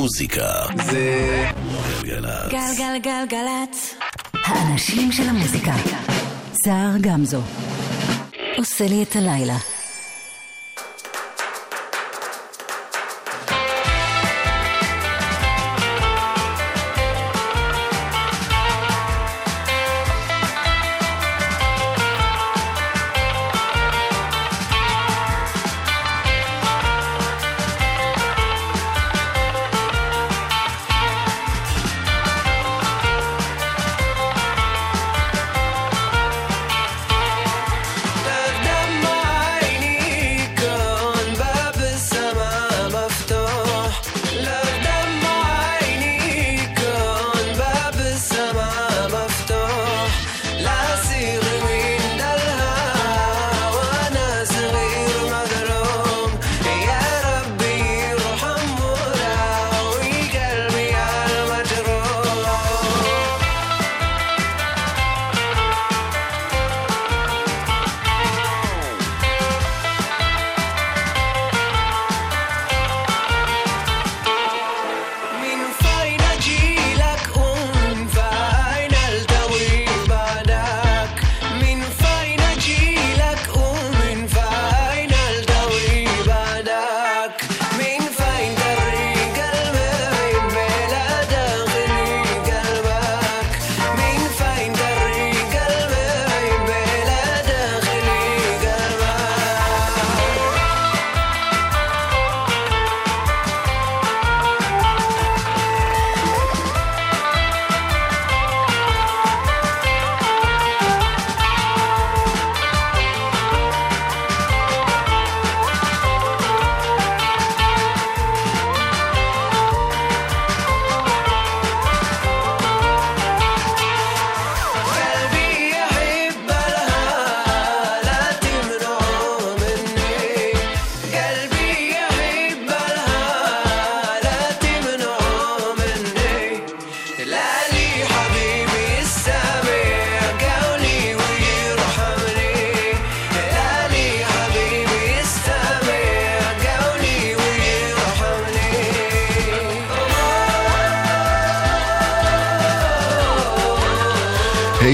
המוזיקה זה גלגלצ. גלגלגלגלצ. האנשים של המוזיקה. סער גמזו. עושה לי את הלילה.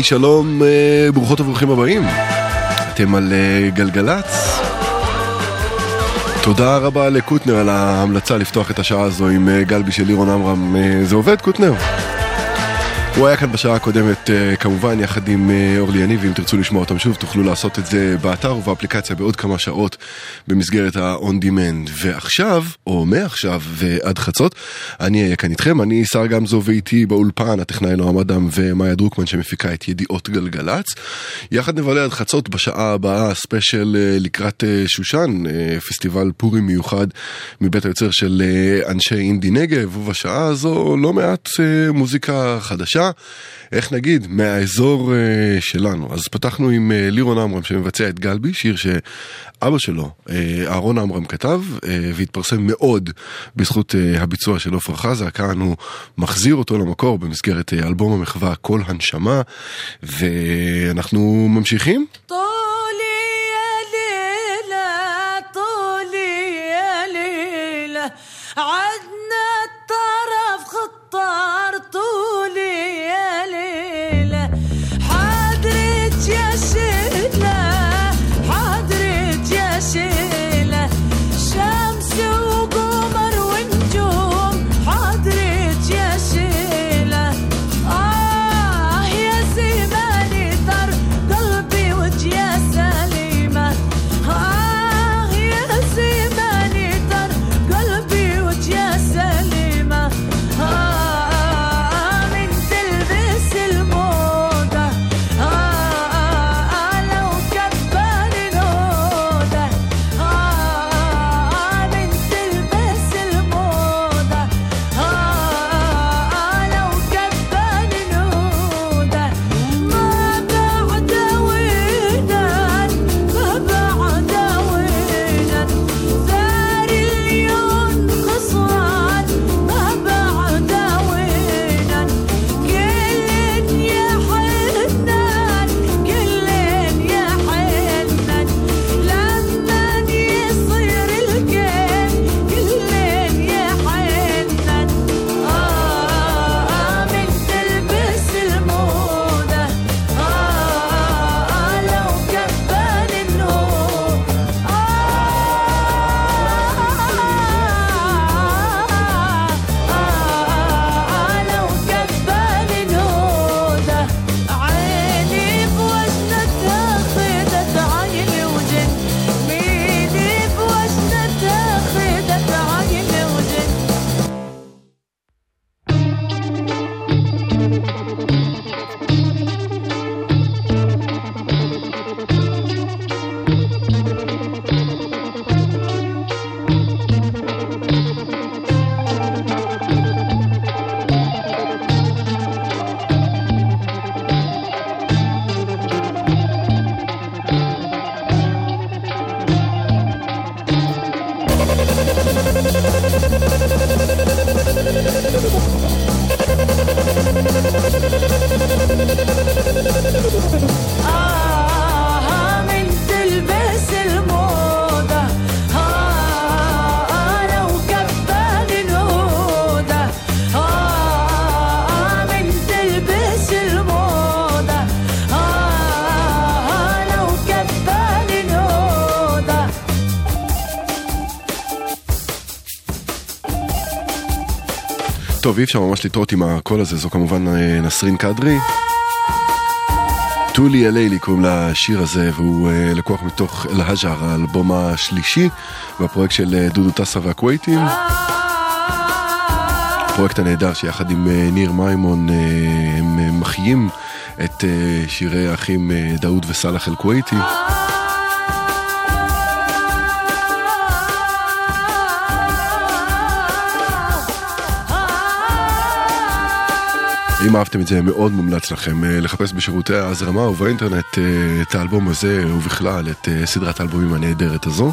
שלום, אה, ברוכות וברוכים הבאים. אתם על אה, גלגלצ. תודה רבה לקוטנר על ההמלצה לפתוח את השעה הזו עם אה, גלבי של לירון עמרם. זה עובד, קוטנר? הוא היה כאן בשעה הקודמת כמובן יחד עם אורלי יניב, ואם תרצו לשמוע אותם שוב תוכלו לעשות את זה באתר ובאפליקציה בעוד כמה שעות במסגרת ה-on demand. ועכשיו, או מעכשיו ועד חצות, אני אהיה כאן איתכם, אני שר גמזו ואיתי באולפן, הטכנאי נועם אדם ומאיה דרוקמן שמפיקה את ידיעות גלגלצ. יחד נבלה עד חצות בשעה הבאה ספיישל אה, לקראת אה, שושן, אה, פסטיבל פורים מיוחד מבית היוצר של אנשי אינדי נגב, ובשעה הזו לא מעט מוזיקה חדשה, איך נגיד, מהאזור שלנו. אז פתחנו עם לירון עמרם שמבצע את גלבי, שיר שאבא שלו, אה, אהרון עמרם כתב, והתפרסם מאוד בזכות הביצוע של עפרה חזה, כאן הוא מחזיר אותו למקור במסגרת אלבום המחווה קול הנשמה, ואנחנו ממשיכים. طولي אי אפשר ממש לטעות עם הקול הזה, זו כמובן אה, נסרין קדרי. טולי הלילי קוראים לשיר הזה, והוא אה, לקוח מתוך אל-הג'ר, האלבום השלישי, בפרויקט של אה, דודו טסה והכווייטים. הפרויקט הנהדר שיחד עם ניר מימון הם מחיים את שירי האחים דאוד וסאלח אל-כווייטי. אם אהבתם את זה, מאוד מומלץ לכם אה, לחפש בשירותי ההזרמה ובאינטרנט אה, את האלבום הזה, ובכלל את אה, סדרת האלבומים הנהדרת הזו.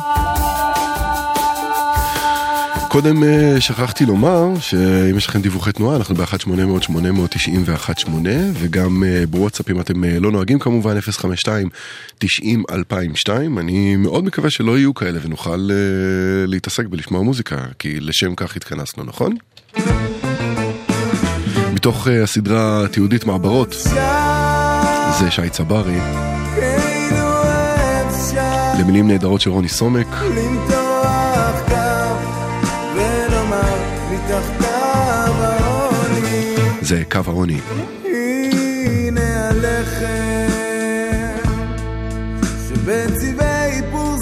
קודם שכחתי לומר שאם יש לכם דיווחי תנועה, אנחנו ב-1-800-891-8, וגם בוואטסאפ אם אתם לא נוהגים כמובן, 052-90-2002. אני מאוד מקווה שלא יהיו כאלה ונוכל להתעסק בלשמוע מוזיקה, כי לשם כך התכנסנו, נכון? מתוך אה, הסדרה התיעודית מעברות, זה שי צברי, למילים נהדרות של רוני סומק. זה קו העוני. הנה הלחם שבצבעי איפור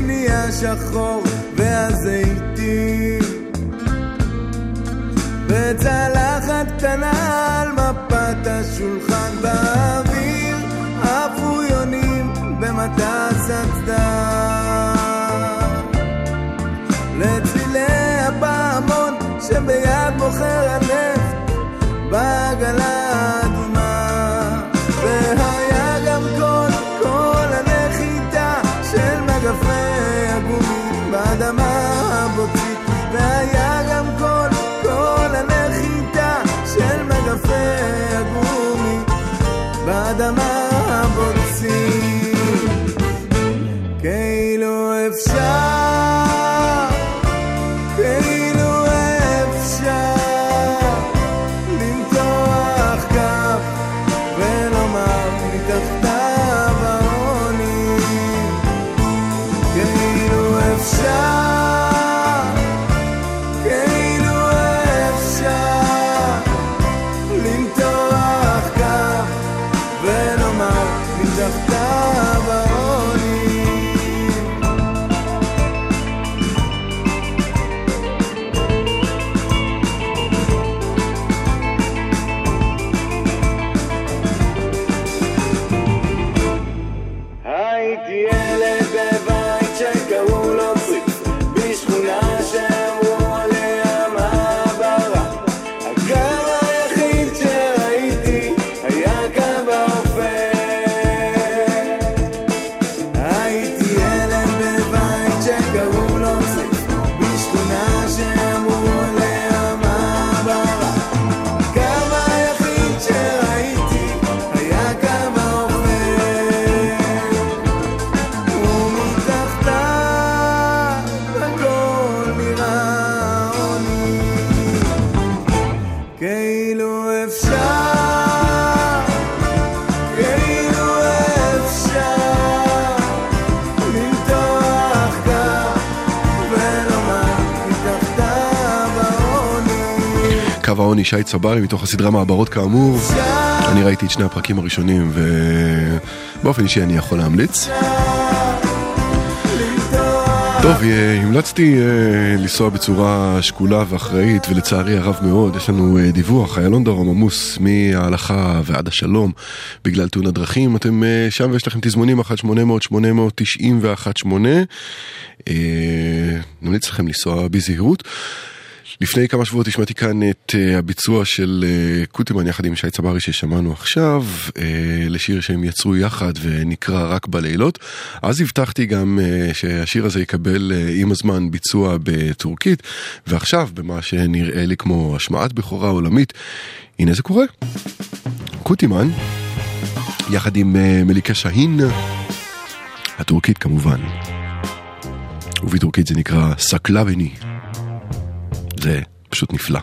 נהיה שחור והזיתים בצלחת קטנה על מפת השולחן באוויר עפו במטס הצדק. לצלילי הפעמון שביד מוכר הנפט בעגלה האדומה. והיה גם קול, קול הנחיתה של מגפי הגומי באדמה קו העוני, שי צברי, מתוך הסדרה מעברות כאמור. אני ראיתי את שני הפרקים הראשונים, ובאופן אישי אני יכול להמליץ. טוב, אה, המלצתי אה, לנסוע בצורה שקולה ואחראית, ולצערי הרב מאוד, יש לנו אה, דיווח, איילון דרום עמוס מההלכה ועד השלום בגלל תאונת דרכים. אתם שם ויש לכם תזמונים 1-800-890-118. אה, נמליץ לכם לנסוע בזהירות. לפני כמה שבועות השמעתי כאן את uh, הביצוע של uh, קוטימן יחד עם שי צברי ששמענו עכשיו, uh, לשיר שהם יצרו יחד ונקרא רק בלילות. אז הבטחתי גם שהשיר הזה יקבל עם הזמן ביצוע בטורקית, ועכשיו במה שנראה לי כמו השמעת בכורה עולמית, הנה זה קורה. קוטימן, יחד עם מליקה שהין, הטורקית כמובן. ובטורקית זה נקרא סקלבני. זה פשוט נפלא.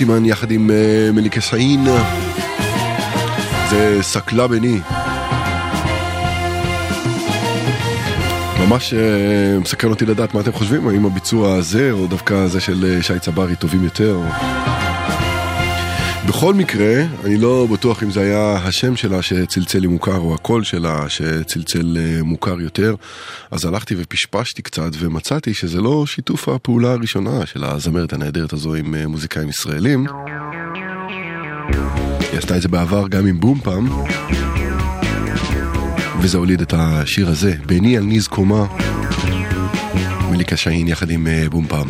קוטימן יחד עם אה, מליקה שאין, זה סקלה בני. ממש אה, מסקרן אותי לדעת מה אתם חושבים, האם הביצוע הזה או דווקא זה של אה, שי צברי טובים יותר. בכל מקרה, אני לא בטוח אם זה היה השם שלה שצלצל לי מוכר או הקול שלה שצלצל אה, מוכר יותר, אז הלכתי ופשפשתי קצת ומצאתי שזה לא שיתוף הפעולה הראשונה של הזמרת הנהדרת הזו עם אה, מוזיקאים ישראלים. היא עשתה את זה בעבר גם עם בום פעם, וזה הוליד את השיר הזה, ביני על ניז קומה, מליקה שאין יחד עם אה, בום פעם.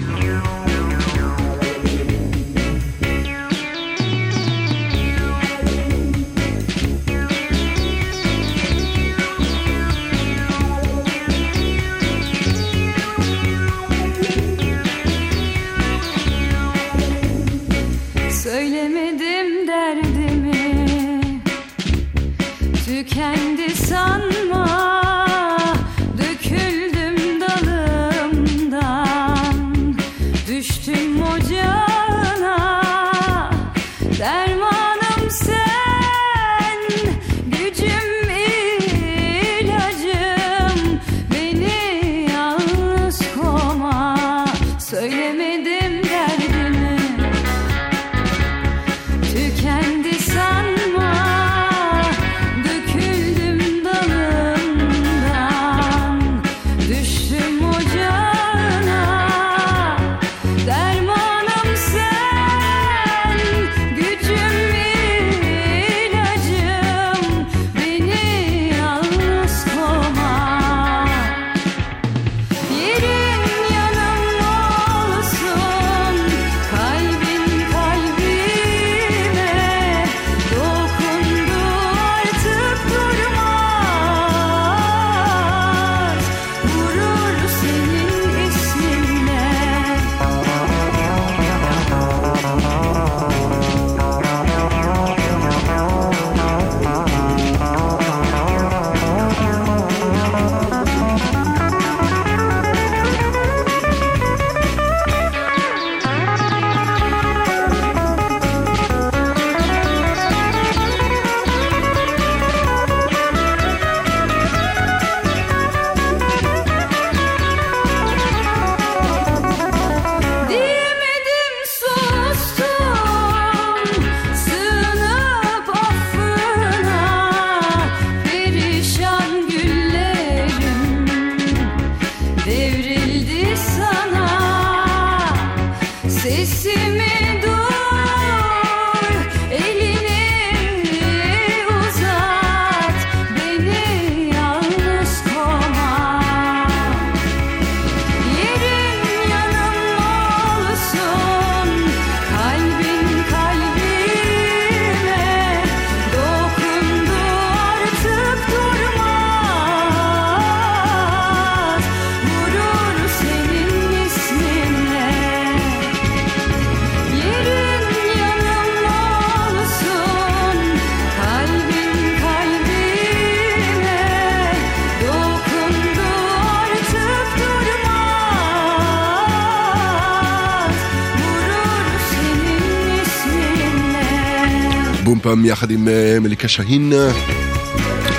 הפעם יחד עם אה, מליקה שהין אה,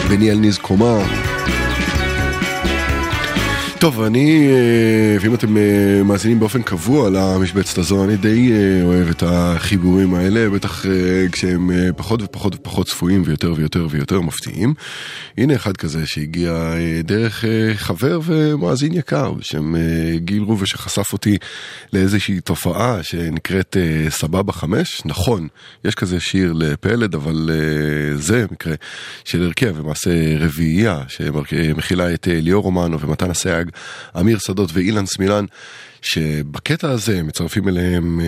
וניאל ניז קומה. טוב, אני, אה, ואם אתם מאזינים באופן קבוע למשבצת הזו, אני די אוהב את החיבורים האלה, בטח כשהם פחות ופחות ופחות צפויים ויותר ויותר ויותר מפתיעים. הנה אחד כזה שהגיע אה, דרך אה, חבר ומאזין יקר בשם אה, גיל רובה שחשף אותי לאיזושהי תופעה שנקראת סבבה חמש. נכון, יש כזה שיר לפלד, אבל זה מקרה של הרכב למעשה רביעייה שמכילה את ליאור רומנו ומתן הסייג, אמיר שדות ואילן סמילן. שבקטע הזה מצרפים אליהם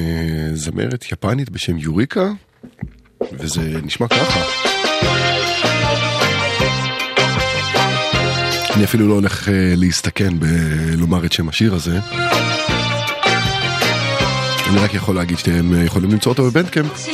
זמרת יפנית בשם יוריקה, וזה נשמע ככה. אני אפילו לא הולך אה, להסתכן בלומר את שם השיר הזה. אני רק יכול להגיד שאתם אה, יכולים למצוא אותו בבנדקאמפ.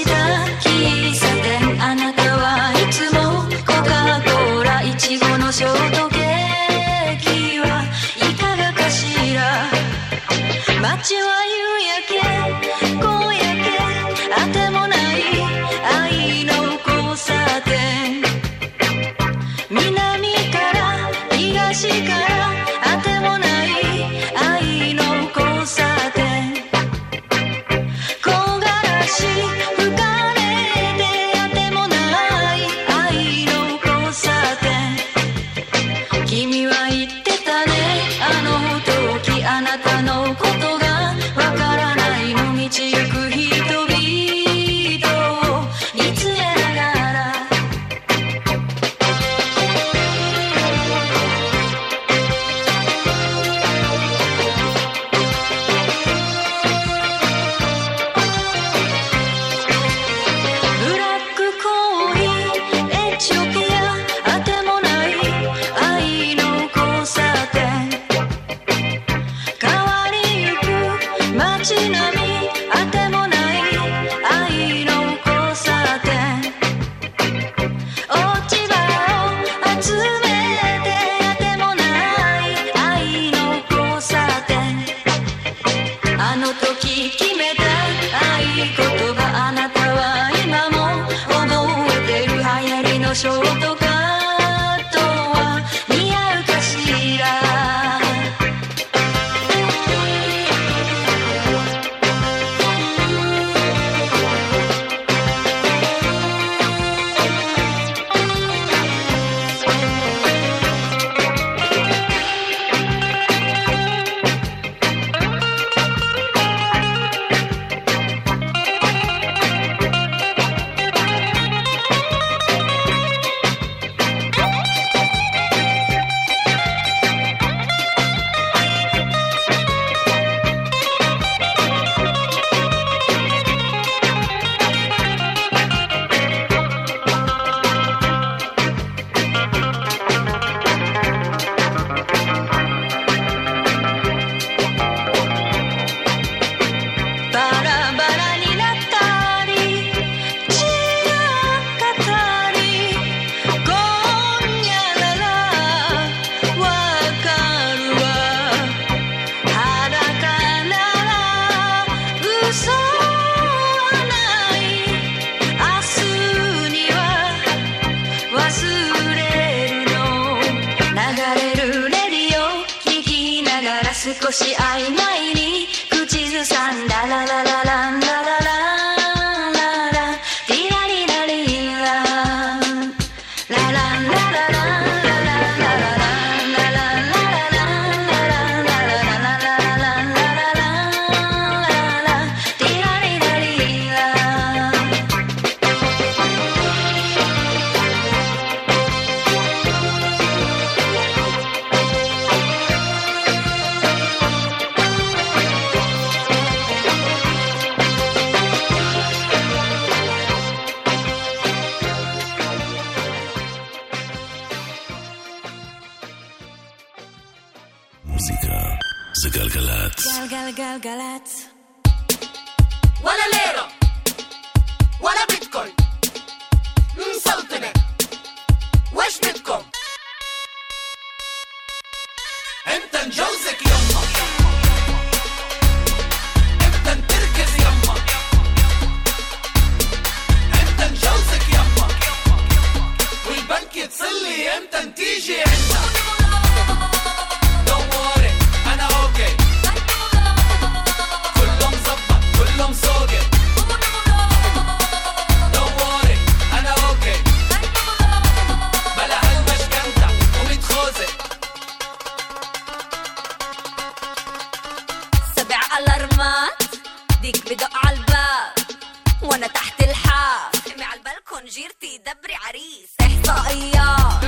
عريس احصائيات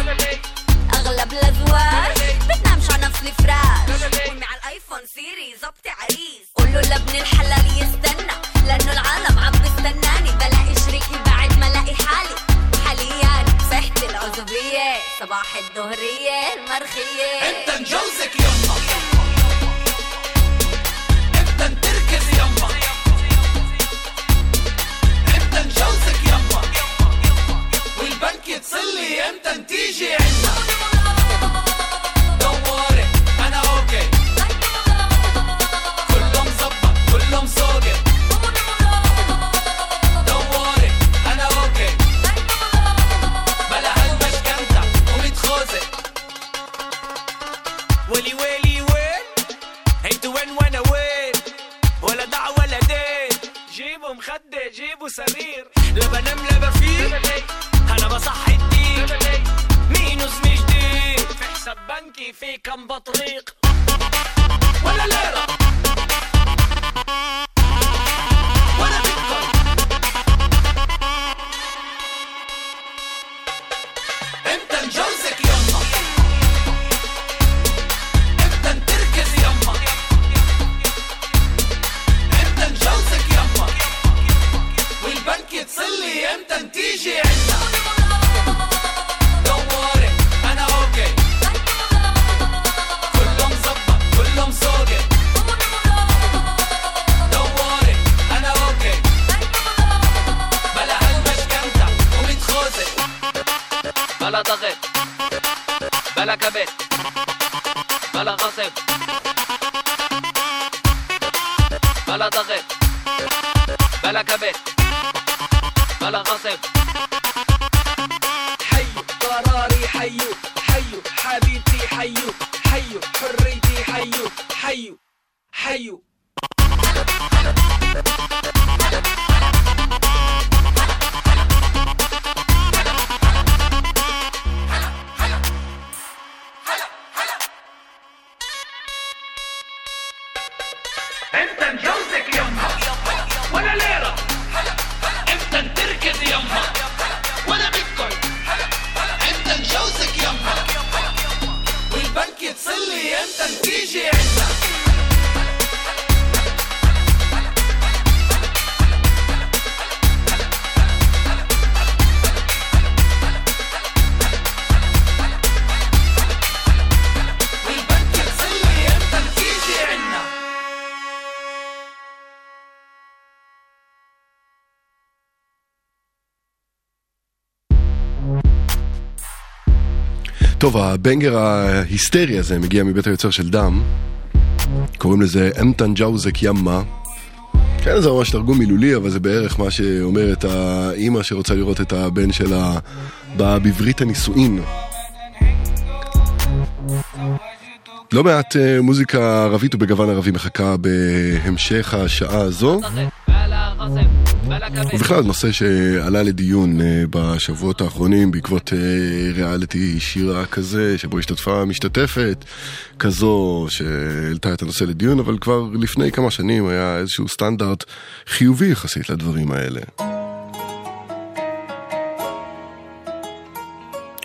أغلب الازواج بتنامش على نفس الفراش امي على الايفون سيري زبطي عريس قولوا لابن الحلال يستنى لأنه العالم عم بستناني بلاقي شريكي بعد ما الاقي حالي حاليا صحتي العزوبية صباح الظهرية المرخية انت نجوزك يما بلا هالمشكنتة وميت خوذة ويلي ويلي أنتوا وين وأنا ولا ولا دين جيبوا مخدة جيبوا سرير. لا بنام لا بنكي في كم بطريق. ولا ليرة טוב, הבנגר ההיסטרי הזה מגיע מבית היוצר של דם. קוראים לזה אמטן ג'אוזק ימה. כן, זה ממש תרגום מילולי, אבל זה בערך מה שאומרת האימא שרוצה לראות את הבן שלה בברית הנישואין. לא מעט אה, מוזיקה ערבית ובגוון ערבי מחכה בהמשך השעה הזו. ובכלל, נושא שעלה לדיון אה, בשבועות האחרונים בעקבות אה, ריאליטי שירה כזה, שבו השתתפה משתתפת כזו שהעלתה את הנושא לדיון, אבל כבר לפני כמה שנים היה איזשהו סטנדרט חיובי יחסית לדברים האלה.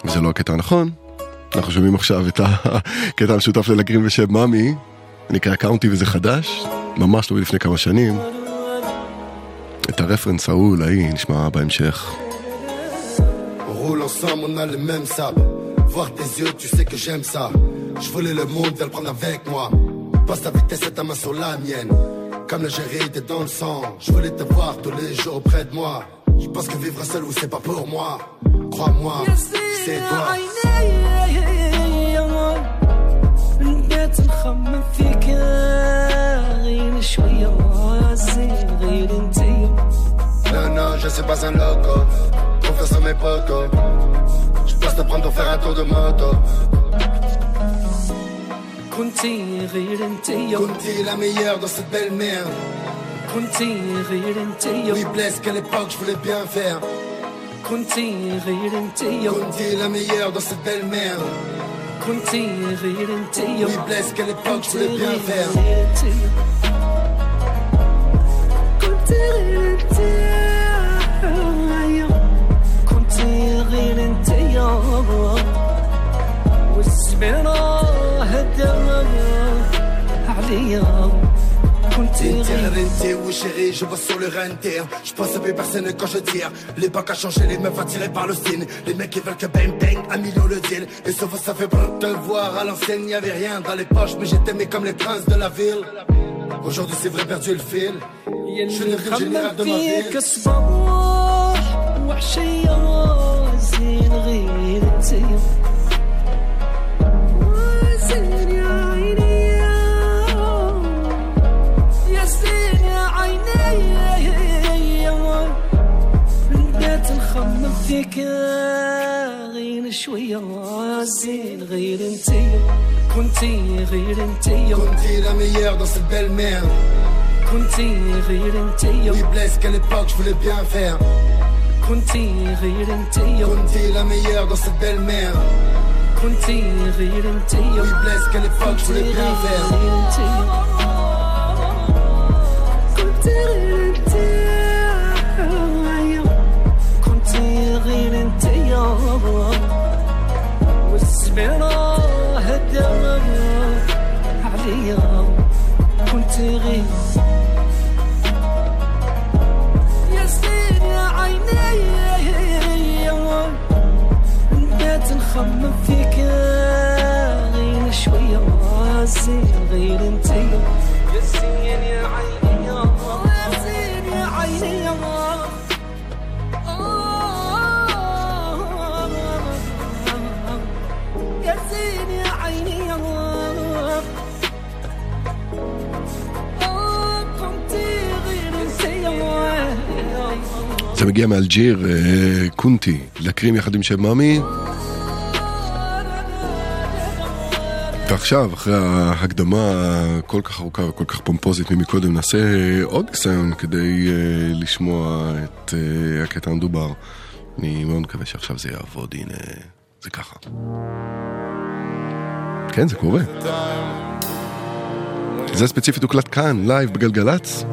זה לא הקטע הנכון, אנחנו שומעים עכשיו את הקטע המשותף ללגרים בשם מאמי, נקרא קאונטי וזה חדש, ממש לא מלפני כמה שנים. את הרפרנס ההוא להיא נשמע בהמשך. On roule ensemble, on a le même sable. Voir tes yeux, tu sais que j'aime ça. Je voulais le monde, viens le prendre avec moi. Passe ta vitesse et ta main sur la mienne. Comme l'Algérie, t'es dans le sang. Je voulais te voir tous les jours auprès de moi. Je pense que vivre seul, ou c'est pas pour moi. Crois-moi, c'est toi. je suis pas un loco. Confiance à mes potos. Je pense te prendre pour faire un tour de moto. Conti, la meilleure dans cette belle merde. Conti, Oui, blesse qu'à l'époque je voulais bien faire. Conti, Conti la meilleure dans cette belle merde. Conti, Oui, blesse qu'à l'époque je voulais bien faire. انتي والزبيرة هدم عليا كنتي Tinti, غير Renti, oui chérie, je vois sur le rentier Je pense à plus personne quand je tire Les bacs à changer, les meufs attirées par le signe Les mecs qui veulent que bang bang, un million le deal Et sauf ça fait bon te voir à l'ancienne Y'avait rien dans les poches, mais j'étais aimé comme les princes de la ville Aujourd'hui c'est vrai perdu le fil Je suis devenu le général de ma فيك ville صباح وعشية زين غير انتي زين يا عيني يا زين يا عيني بديت نخمم فيك غير شوية زين غير انتي كنتي غير انتي Kunti, la meilleure dans cette belle merde كنتي غير انتي Oui blesse, qu'à l'époque, je voulais bien faire كنتي غير انتي Kunti, la meilleure dans cette belle merde كنتي غير انتي Oui blesse, qu'à l'époque, je voulais bien faire كنتي غير انتي كنتي غير انتي والزبيرة هدم عليا كنتي غير عيني بديت نخمم فيك غير شوية زين غير انتي يا زين يا عيني. זה מגיע מאלג'יר, אה, קונטי, להקרים יחד עם שם מאמי. ועכשיו, אחרי ההקדמה הכל כך ארוכה וכל כך פומפוזית ממקודם, נעשה עוד ניסיון כדי אה, לשמוע את אה, הקטע המדובר. אני מאוד מקווה שעכשיו זה יעבוד, הנה, זה ככה. כן, זה קורה. זה ספציפית הוקלט כאן, לייב בגלגלצ.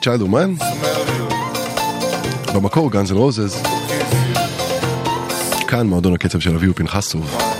Child O' Mine, smell you, במקור Guns N' Roses. כאן מועדון הקצב של אביהו פנחסוב.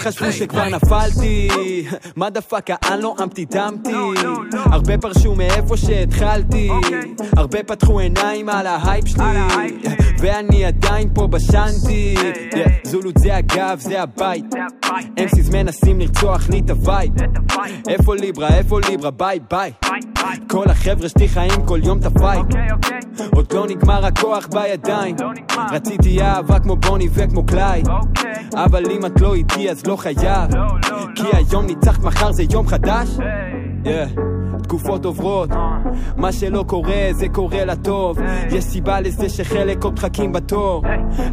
חשבו שכבר נפלתי, מה דפק אני לא אמפטי דמפטי הרבה פרשו מאיפה שהתחלתי. הרבה פתחו עיניים על ההייפ שלי. ואני עדיין פה בשנתי. זולות זה הגב, זה הבית. אמסיס מנסים לרצוח לי את הווייב. איפה ליברה, איפה ליברה, ביי. ביי כל החבר'ה שלי חיים כל יום את הפייב עוד לא נגמר הכוח בידיים. רציתי אהבה כמו בוני וכמו קלייד. אבל אם את לא איתי אז לא חייב. כי היום ניצחת מחר זה יום חדש Yeah. תקופות עוברות. מה שלא קורה זה קורה לטוב. יש סיבה לזה שחלק עוד מחכים בתור.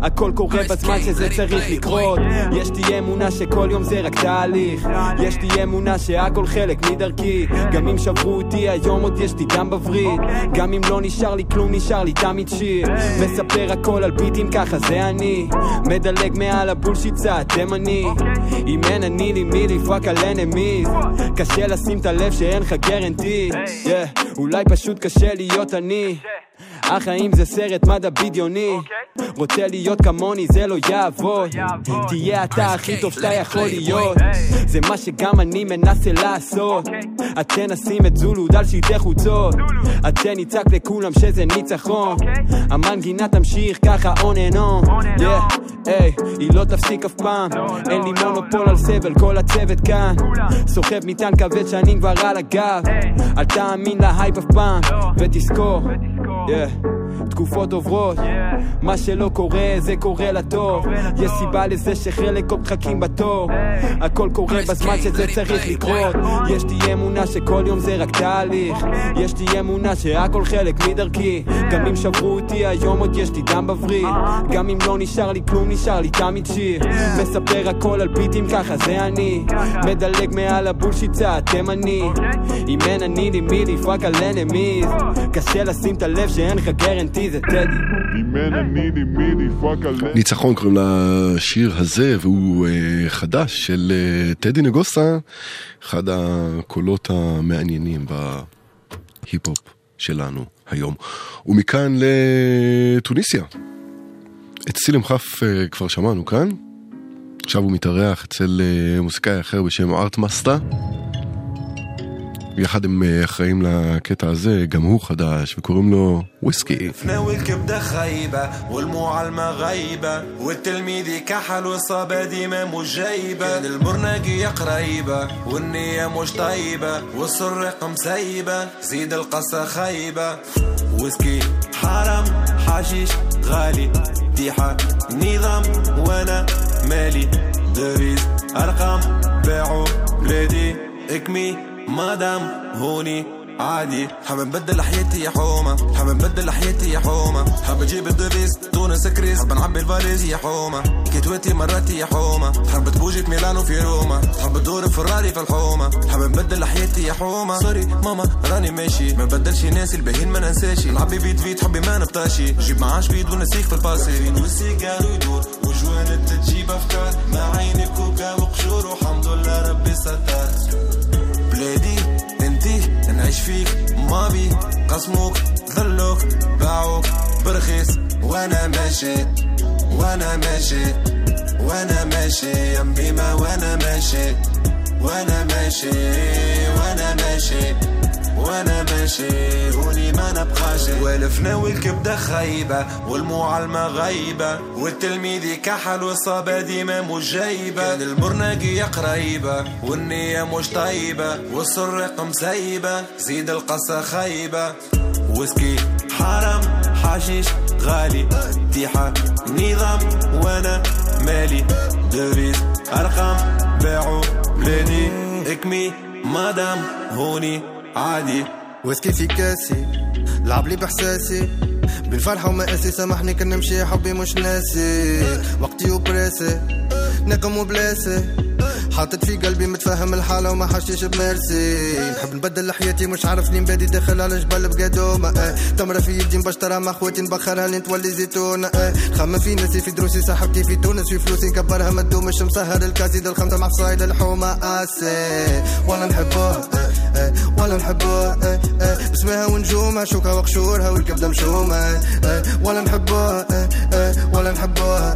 הכל קורה בזמן שזה צריך לקרות. יש לי אמונה שכל יום זה רק תהליך. יש לי אמונה שהכל חלק מדרכי. גם אם שברו אותי היום עוד יש לי דם בווריד גם אם לא נשאר לי כלום נשאר לי תמיד שיר מספר הכל על ביטים ככה זה אני. מדלג מעל ה bullshit זה אתם אני. אם אין אני לי מי לי fuck על enemies קשה לשים את הלב שאין לך guarantee yeah. אולי פשוט קשה להיות אני החיים זה סרט מדע בדיוני. רוצה להיות כמוני זה לא יעבוד. תהיה אתה הכי טוב שאתה יכול להיות. זה מה שגם אני מנסה לעשות. את תנסים את זולוד על שלטי חוצות. את תניצק לכולם שזה ניצחון. המנגינה תמשיך ככה on and on. Yeah. היי, היא לא תפסיק אף פעם. אין לי מונופול על סבל, כל הצוות כאן. סוחב מטען כבד שנים כבר על הגב. אל תאמין להייפ אף פעם. ותזכור yeah. תקופות עוברות. מה שלא קורה זה קורה לטוב. יש סיבה לזה שחלק עוד מחכים בתור. הכל קורה בזמן שזה צריך לקרות. יש לי אמונה שכל יום זה רק תהליך. יש לי אמונה שהכל חלק מדרכי. גם אם שברו אותי היום עוד יש לי דם בווריד. גם אם לא נשאר לי כלום נשאר לי תמיד שיר. מספר הכל על ביטים ככה זה אני. מדלג מעל ה bullshit זה אתם אני. אם אין אני לי מי לי fuck על enemies קשה לשים את הלב שאין לך guarantee זה טדי ניצחון קוראים לשיר הזה, והוא אה, חדש של אה, טדי נגוסה, אחד הקולות המעניינים בהיפ-הופ שלנו היום. ומכאן לתוניסיה. את סילם חף אה, כבר שמענו כאן, עכשיו הוא מתארח אצל מוזיקאי אחר בשם ארט מסטה. יחד הם אה, אחראים לקטע הזה, גם הוא חדש, וקוראים לו וויסקי. فناوي الكبدة خايبة والمعلمة غايبة والتلميذ كحل والصابة ديما مش جايبة كان المرناقية قريبة والنية مش طيبة والسرق مسيبة زيد القصة خايبة ويسكي حرام حشيش غالي ديحة نظام وانا مالي دريس ارقام باعوا بلادي اكمي مادام هوني عادي حاب نبدل حياتي يا حومة. حاب نبدل حياتي يا حومة. حاب أجيب الدبيس تونس كريس حاب نعبي الفاليز يا حومة. كتوتي مراتي يا حومة. حاب تبوجي في ميلانو في روما. حاب تدور فراري في الحومة. حاب نبدل حياتي يا حومة. سوري ماما راني ماشي. ما بدلش ناسي الباهين ما ننساشي نلعب بيت فيت حبي ما نبطاشي. جيب معاه شبيد ونسيك في الباسي والسيجار يدور وجوانت تجيب أفكار. مع عيني كوكا وقشور. والحمد لله ربي ستار. نعيش فيك؟ مابي قسموك ذلوك باعوك. برخيص وأنا ماشي. وأنا ماشي. وأنا ماشي. يم بما وأنا ماشي. وأنا ماشي. وأنا ماشي. وأنا ماشي هوني ما نبقاش والفناوي الكبده خايبة والمعلمه غايبه والتلميذ كحل والصابه ديما مش جايبه كان المرناقيه قريبة والنية مش طيبة والسرق مسيبه زيد القصة خايبة. ويسكي حرام حشيش غالي تيحة نظام وأنا مالي دريس أرقام باعوا بلادي اكمي مادام هوني عادي. ويسكي في كاسي. لعب لي باحساسي بالفرحة ومقاسي سامحني كان نمشي حبي مش ناسي. وقتي وبراسي. نقم وبلاسي. حاطط في قلبي متفهم الحالة وما حشيش بميرسي. نحب نبدل حياتي مش عارف لين بادي داخل على جبل بقادومة آه تمرة في يدي نبشترها مع خواتي نبخرها لين تولي زيتونة آه خمم في ناسي في دروسي صاحبتي في تونس في فلوسي نكبرها ما تدومش مسهر الكاسي دل الخمسة مع فصايد الحومة اسي ولا نحبوها آه ولا نحبوها بسمها ونجومها شوكها وقشورها والكبدة مشومة آه آه ولا نحبوها آه ولا نحبوها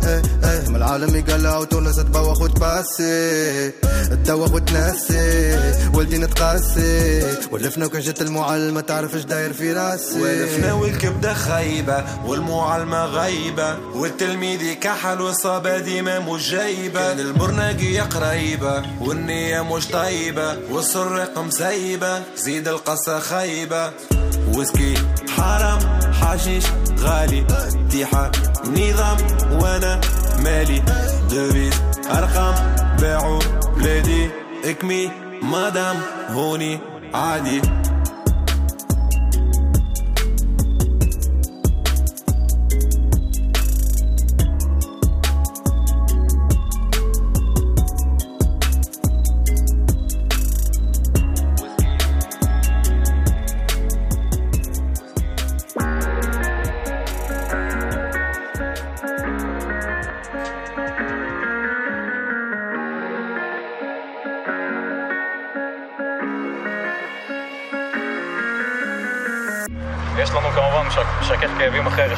من العالم يقلع وتونس تبوخ وتباسي تدوخ وتناسي ولدي نتقاسي. ولفنا وكان جت المعلمة إيش داير في راسي. ولفنا والكبدة خايبة والمعلمة غايبة. والتلميذ يكحل والصابة ديما مش جايبة البرناقية قريبة والنية مش طيبة. والسرق مسيبة زيد القصة خايبة. ويسكي حرام حشيش غالي. تيحة نظام وأنا مالي. دويز ارقام باعوا بلادي اكمي مادام هوني عادي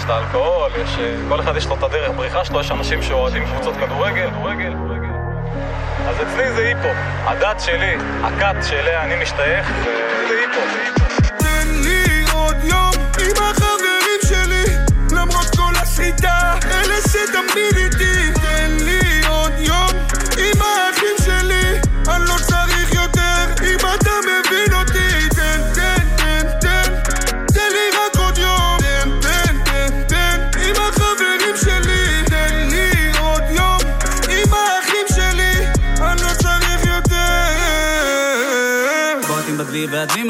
יש את האלכוהול, יש... אה, כל אחד יש לו את הדרך בריחה שלו, יש אנשים שאוהדים קבוצות כדורגל, כדורגל, כדורגל. אז אצלי זה היפו. הדת שלי, הכת שאליה אני משתייך, זה היפו.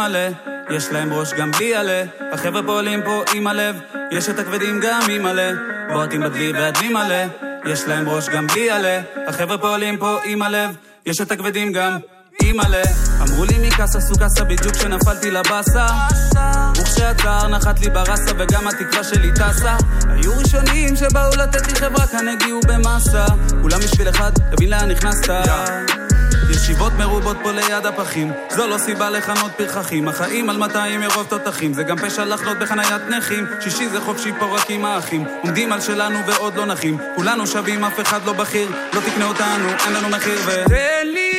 מלא, יש להם ראש גם בלי עלה. החבר'ה פועלים פה עם הלב, יש את הכבדים גם עם מלא. בועטים בדלי והדלי מלא, יש להם ראש גם בלי עלה. החבר'ה פועלים פה עם הלב, יש את הכבדים גם עם מלא. אמרו לי מקאסה סוכסה בדיוק כשנפלתי לבאסה. וכשהצער נחת לי ברסה וגם התקווה שלי טסה. היו ראשונים שבאו לתת לי חברה, כאן הגיעו במאסה. כולם בשביל אחד, תבין לאן נכנסת. ישיבות מרובות פה ליד הפחים. זו לא סיבה לכנות פרחחים. החיים על 200 מרוב תותחים. זה גם פשע לחנות בחניית נכים. שישי זה חופשי פה רק עם האחים. עומדים על שלנו ועוד לא נחים. כולנו שווים אף אחד לא בכיר. לא תקנה אותנו אין לנו מחיר ו... תן לי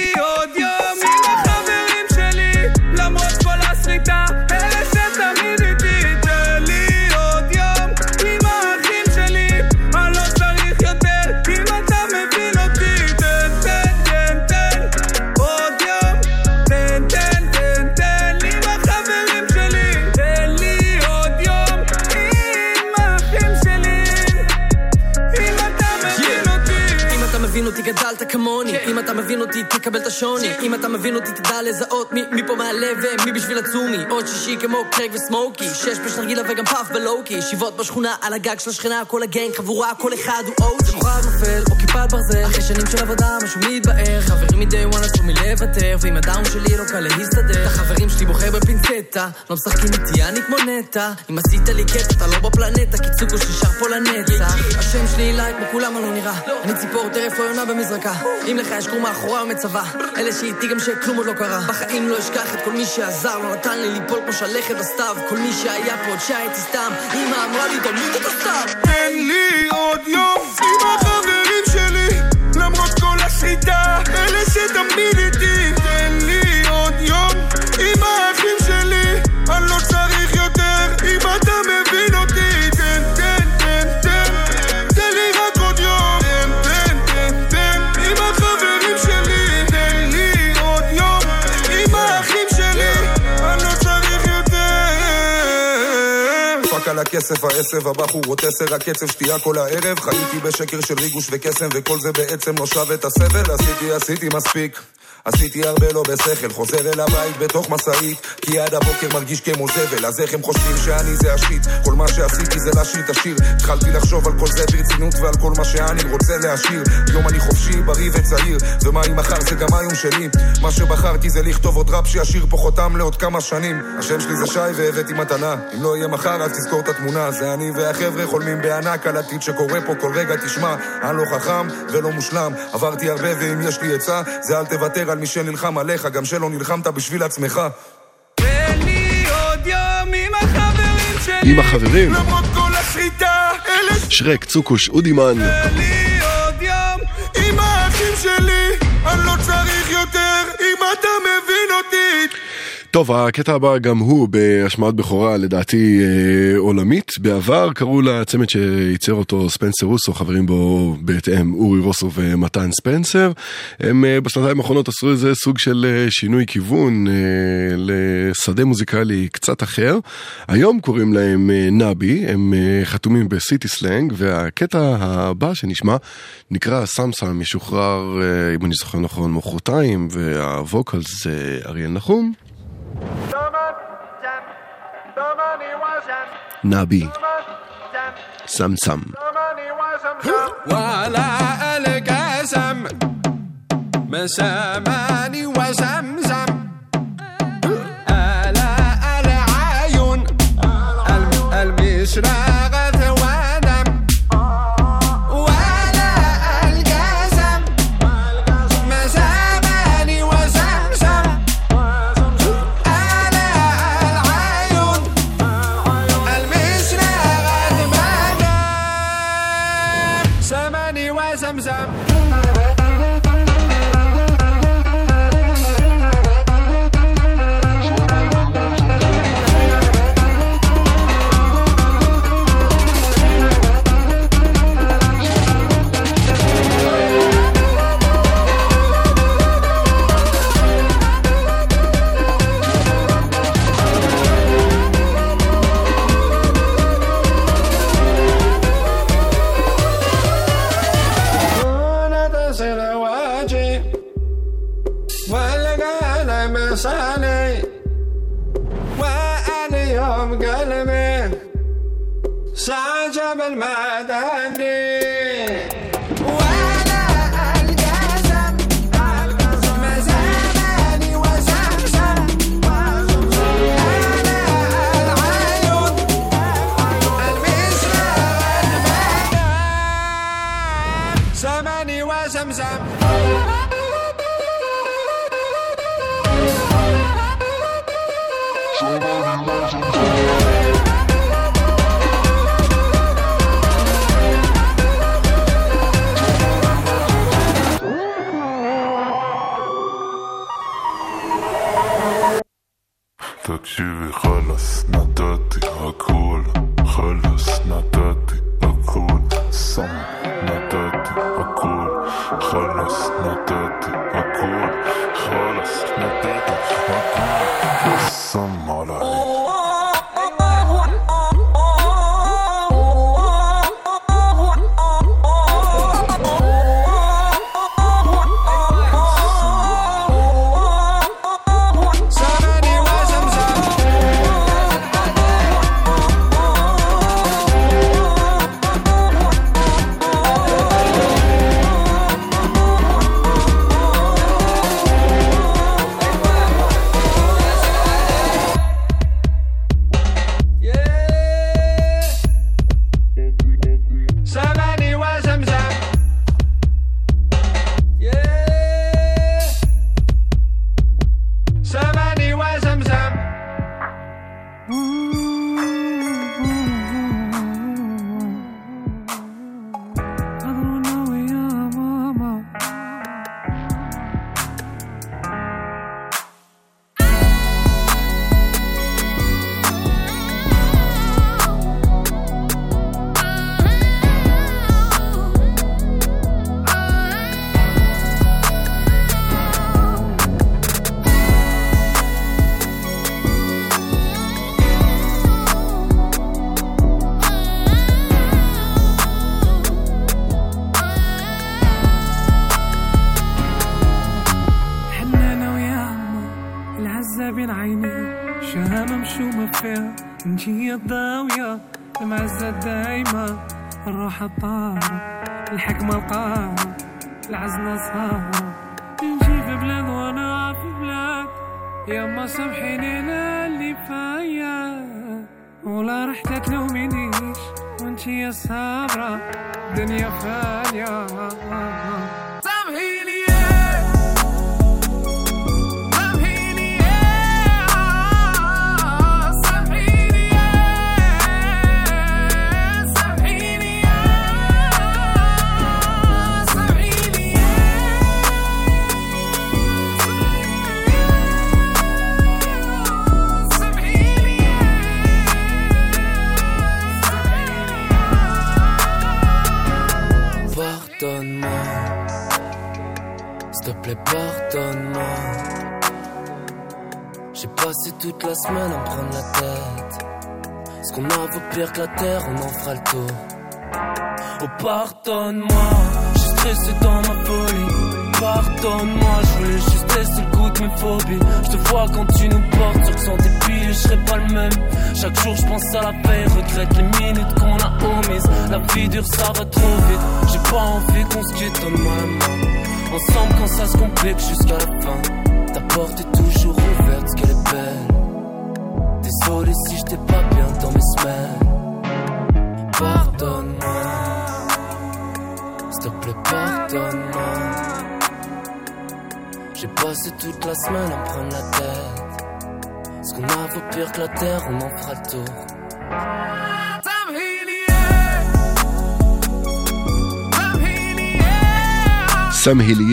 אותי תקבל את השוני. אם אתה מבין אותי תדע לזהות מי מי פה מהלב ומי בשביל הצומי. עוד שישי כמו קרק וסמוקי. שש בשנרגילה וגם פאף בלוקי. ישיבות בשכונה על הגג של השכנה כל הגנג חבורה כל אחד הוא אוג'י כוכב נופל או כיפת ברזל. אחרי שנים של עבודה משהו מתבאר. חברים מדי וואן אסור מלוותר ועם הדאון שלי לא קל להסתדר. את החברים שלי בוחר בפינצטה. לא משחקים איתי אני כמו נטע. אם עשית לי קטע אתה לא בפלנטה. כי צוקוש נשאר פה לנצח. השם שלי אילי כמו כולם אני לא נראה. אני ציפור טרף לא יונה במזרקה. אם לך יש מאחורי או מצבא אלה שאיתי גם שכלום עוד לא קרה. בחיים לא אשכח את כל מי שעזר לא נתן לי ליפול כמו שלכת בסתיו. כל מי שהיה פה עוד שעה סתם. אמא אמרה לי תמיד אתה סתם. תן לי עוד יום עם החברים שלי למרות כל הסריטה אלה שתמיד הכסף, העשב, הבחורות עשר, הקצב, שתייה כל הערב. חייתי בשקר של ריגוש וקסם וכל זה בעצם לא שווה את הסבל. עשיתי, עשיתי מספיק עשיתי הרבה לא בשכל, חוזר אל הבית בתוך משאית כי עד הבוקר מרגיש כמו זבל אז איך הם חושבים שאני זה השיט כל מה שעשיתי זה להשאיר את השיר. התחלתי לחשוב על כל זה ברצינות ועל כל מה שאני רוצה להשאיר. היום אני חופשי, בריא וצעיר ומה אם מחר זה גם היום שלי? מה שבחרתי זה לכתוב עוד ראפ שישאיר פה חותם לעוד כמה שנים. השם שלי זה שי והבאתי מתנה. אם לא יהיה מחר אז תזכור את התמונה. זה אני והחבר'ה חולמים בענק על עתיד שקורה פה. כל רגע תשמע אני לא חכם ולא מושלם. עברתי הרבה ואם יש לי עצה זה אל תוותר על מי שנלחם עליך, גם שלא נלחמת בשביל עצמך. תן לי עוד יום עם החברים שלי, עם החברים. למרות כל השחיטה, אלה... שרק, צוקוש, אודימן. תן לי עוד יום עם האחים שלי. טוב, הקטע הבא גם הוא בהשמעת בכורה לדעתי אה, עולמית. בעבר קראו לצמד שייצר אותו ספנסר רוסו, חברים בו בהתאם אורי רוסו ומתן ספנסר. הם אה, בשנתיים האחרונות עשו איזה סוג של אה, שינוי כיוון אה, לשדה מוזיקלי קצת אחר. היום קוראים להם אה, נבי, הם אה, חתומים בסיטי סלנג, והקטע הבא שנשמע נקרא סמסם, משוחרר, אה, אם אני זוכר נכון, מחרתיים, והווקל זה אריאל נחום. Nabi Samsam ولا القسم مساماني وزمزم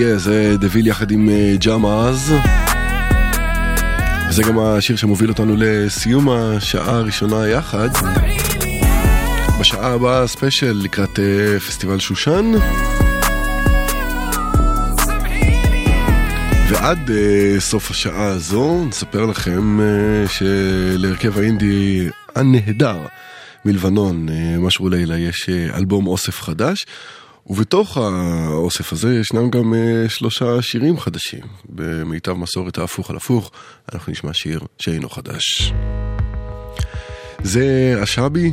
יהיה, זה דוויל יחד עם אה, ג'אמה אז. וזה גם השיר שמוביל אותנו לסיום השעה הראשונה יחד. בשעה הבאה ספיישל לקראת אה, פסטיבל שושן. ועד אה, סוף השעה הזו נספר לכם שלהרכב האינדי הנהדר מלבנון, משרוע לילה, יש אלבום אוסף חדש. ובתוך האוסף הזה ישנם גם אה, שלושה שירים חדשים. במיטב מסורת ההפוך על הפוך, אנחנו נשמע שיר שאינו חדש. זה השאבי.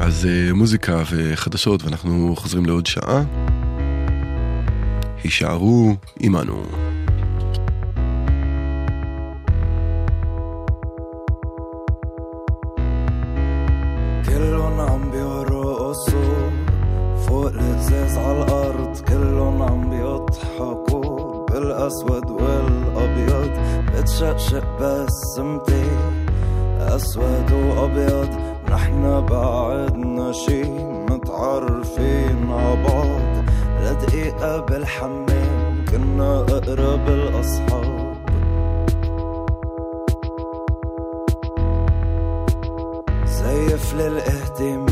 אז אה, מוזיקה וחדשות, ואנחנו חוזרים לעוד שעה. הישארו עמנו. شقشق بسمتي أسود وأبيض. نحنا بعدنا شي متعرفين عبعض لدقيقة بالحمام كنا أقرب الأصحاب. زيف للاهتمام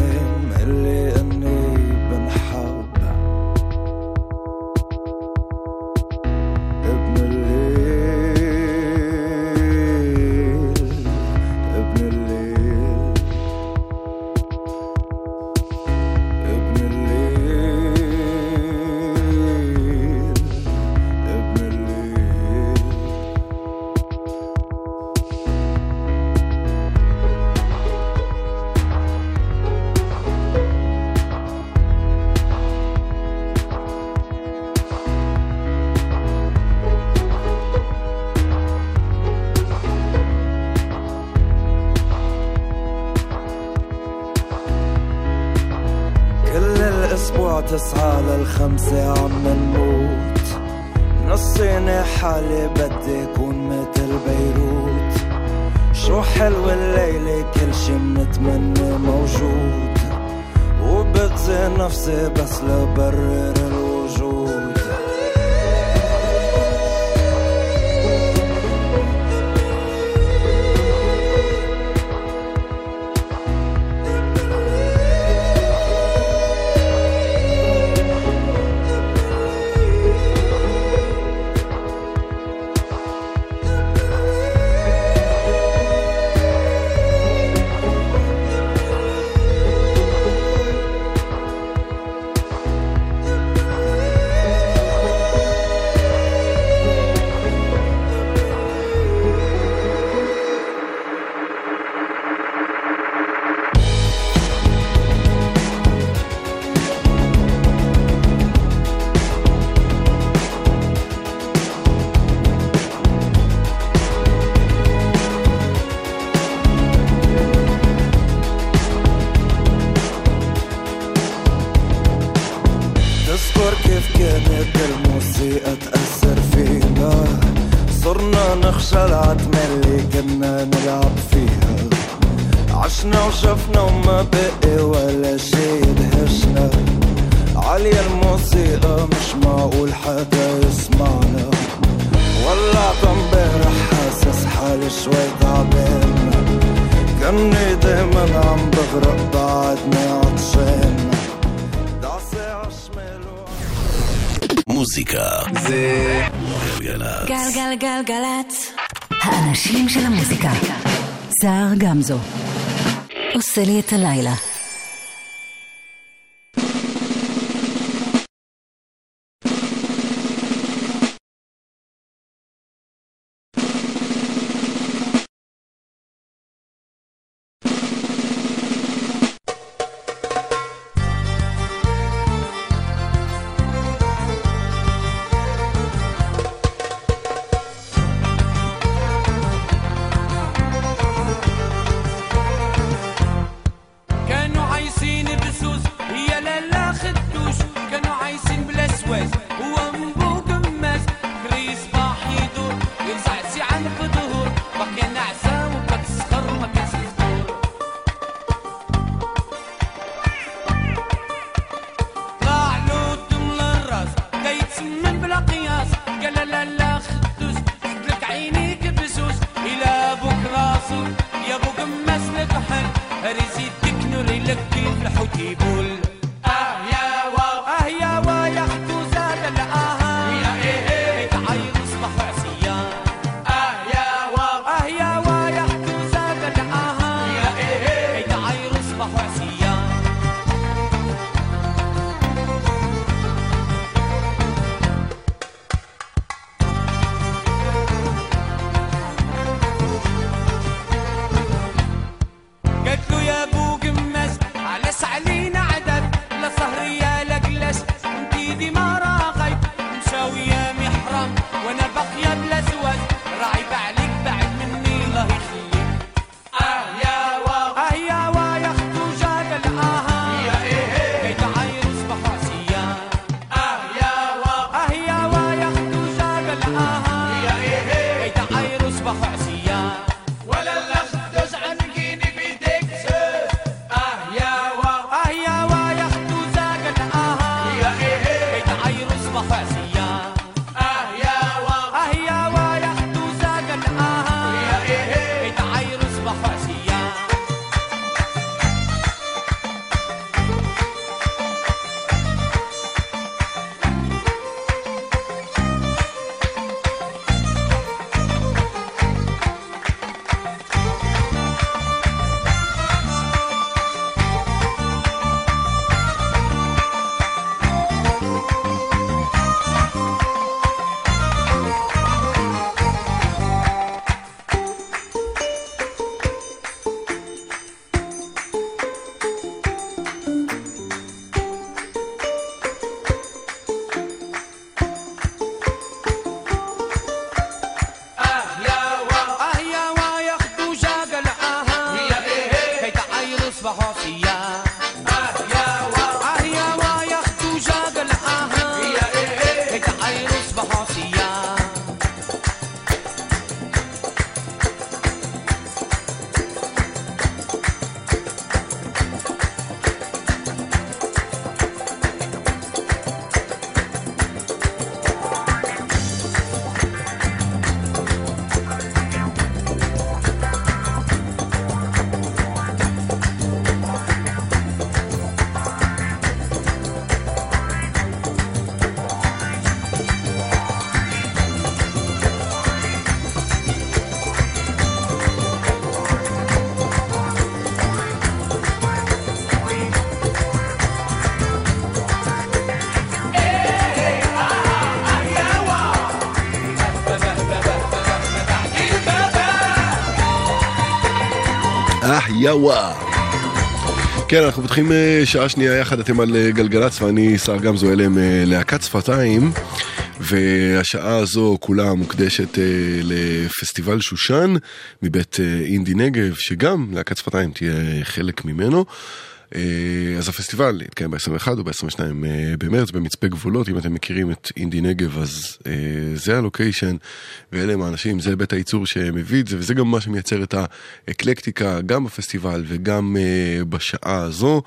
גמזו. עושה לי את הלילה. יאווה. כן, אנחנו פותחים אה, שעה שנייה יחד, אתם על אה, גלגלצ ואני שר גמזו, אלה הם אה, להקת שפתיים, והשעה הזו כולה מוקדשת אה, לפסטיבל שושן מבית אה, אינדי נגב, שגם להקת שפתיים תהיה חלק ממנו. אה, אז הפסטיבל יתקיים ב-21 או ב-22 אה, במרץ במצפה גבולות, אם אתם מכירים את אינדי נגב אז אה, זה הלוקיישן ואלה הם האנשים, זה בית הייצור שמביא את זה וזה גם מה שמייצר את האקלקטיקה גם בפסטיבל וגם בשעה הזו.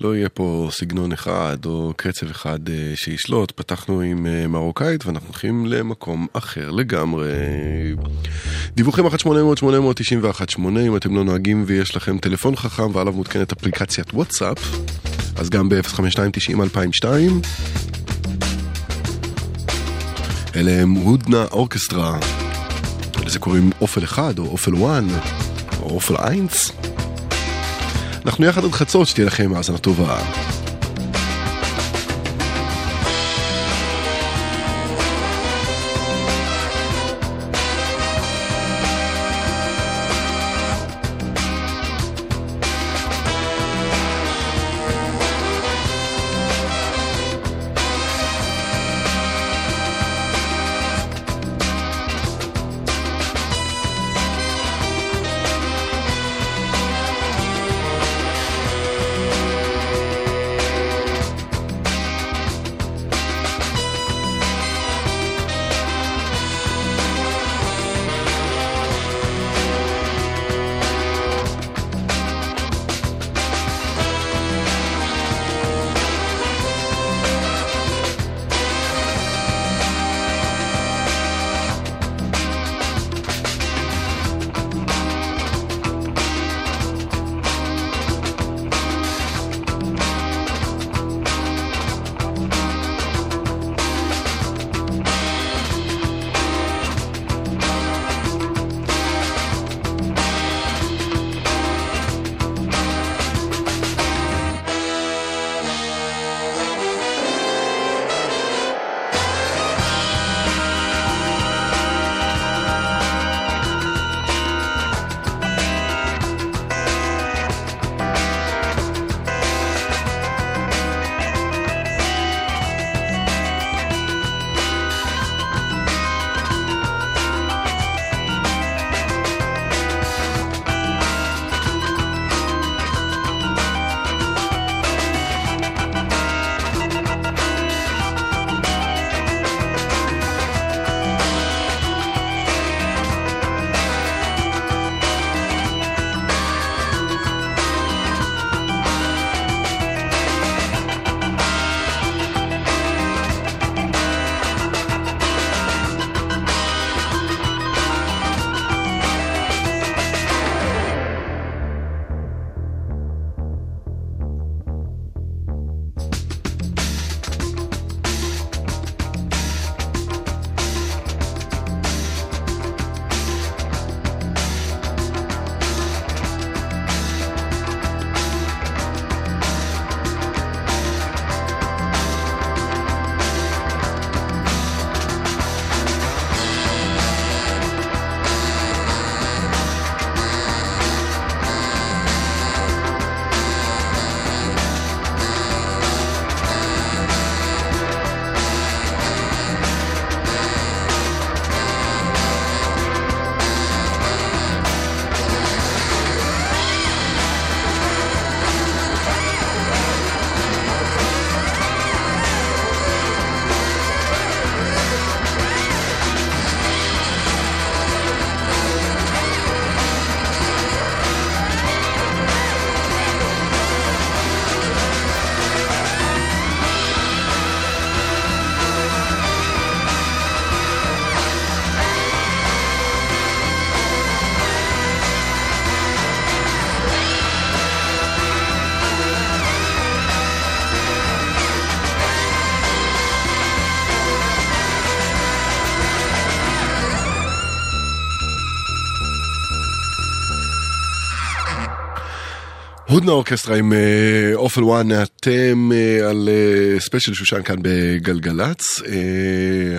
לא יהיה פה סגנון אחד או קצב אחד אה, שישלוט, פתחנו עם אה, מרוקאית ואנחנו הולכים למקום אחר לגמרי. דיווחים 1-800-891-8 אם אתם לא נוהגים ויש לכם טלפון חכם ועליו מותקנת אפליקציית וואטסאפ, אז גם ב-052-90-2002. אלה הם הודנה אורקסטרה. לזה קוראים אופל אחד, או אופל וואן, או אופל איינס. אנחנו יחד עד חצות, שתהיה לכם האזנה טובה. הודנה אורקסטרה עם אה, אופל וואן, אתם אה, על אה, ספיישל שושן כאן בגלגלצ.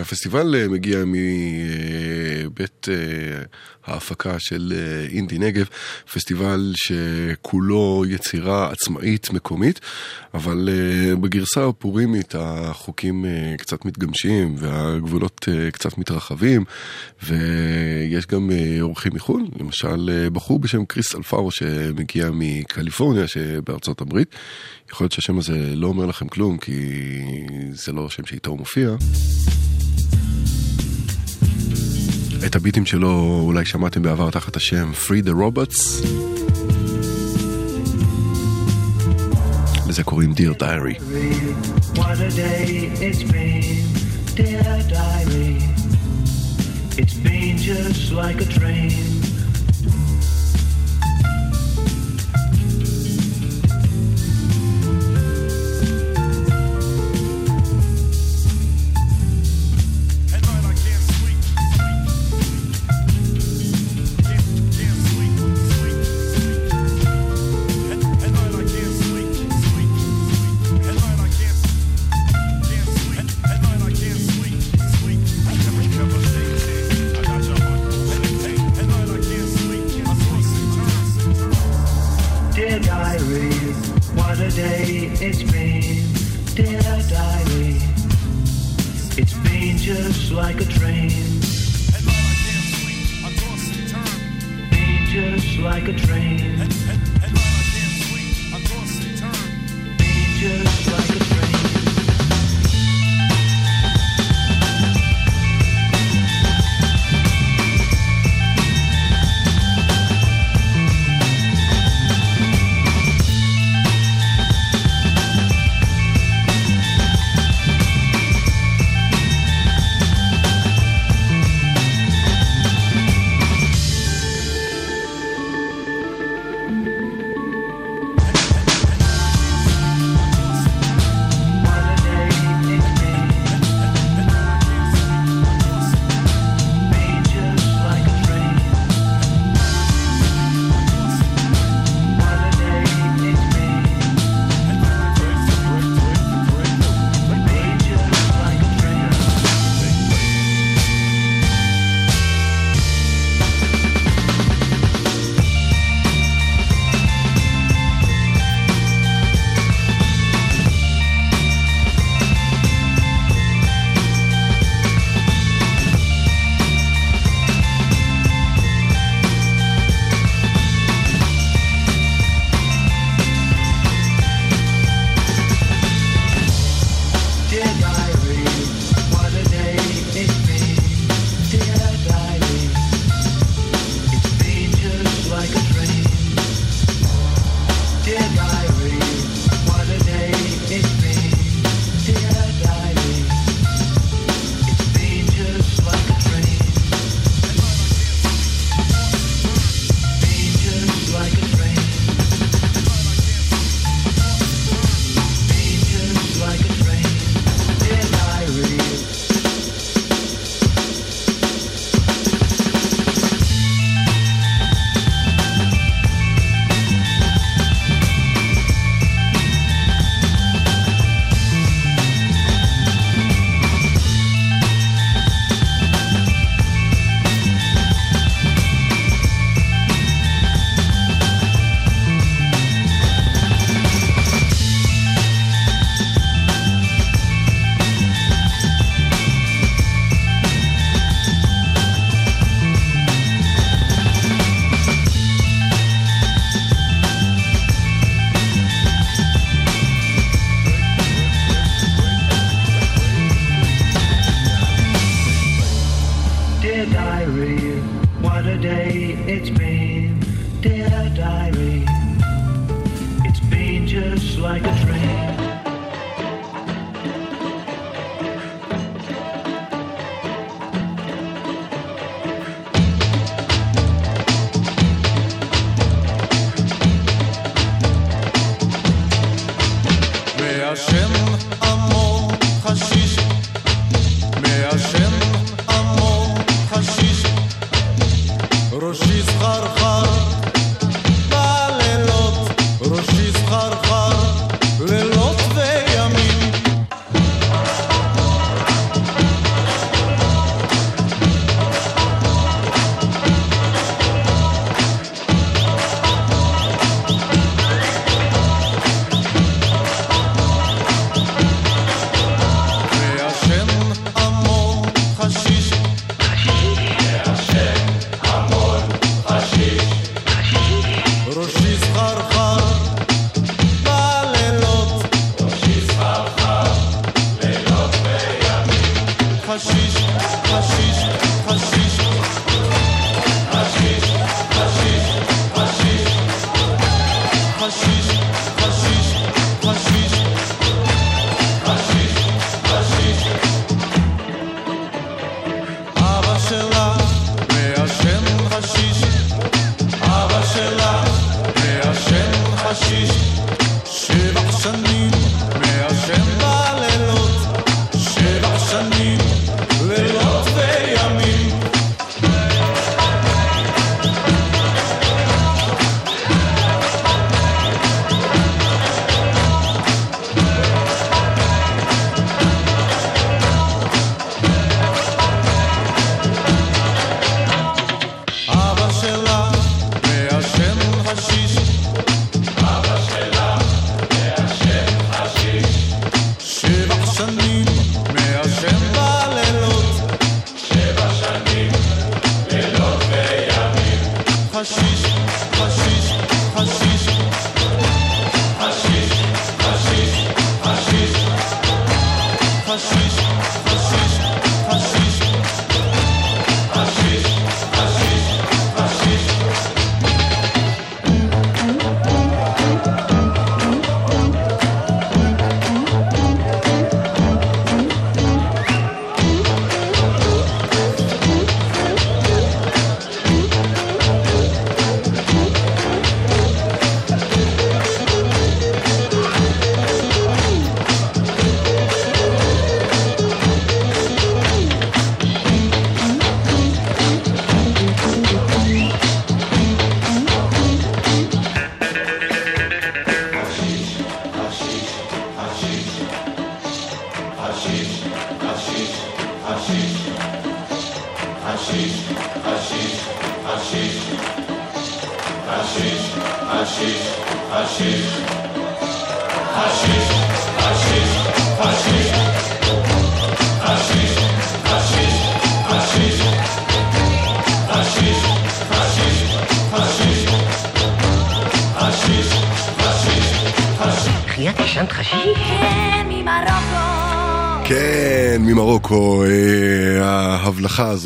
הפסטיבל מגיע מבית ההפקה של אינדי נגב, פסטיבל שכולו יצירה עצמאית מקומית, אבל אה, בגרסה הפורימית החוקים אה, קצת מתגמשים והגבולות אה, קצת מתרחבים, ויש גם אה, אורחים מחו"ל, למשל אה, בחור בשם קריס אלפארו שמגיע מקליפורניה שבארצות הברית. יכול להיות שהשם הזה לא אומר לכם כלום, כי זה לא השם שאיתו הוא מופיע. את הביטים שלו אולי שמעתם בעבר תחת השם Free the Robots. לזה קוראים Dear Diary. What a day it's been, dear diary. It's been just like a train. like a train.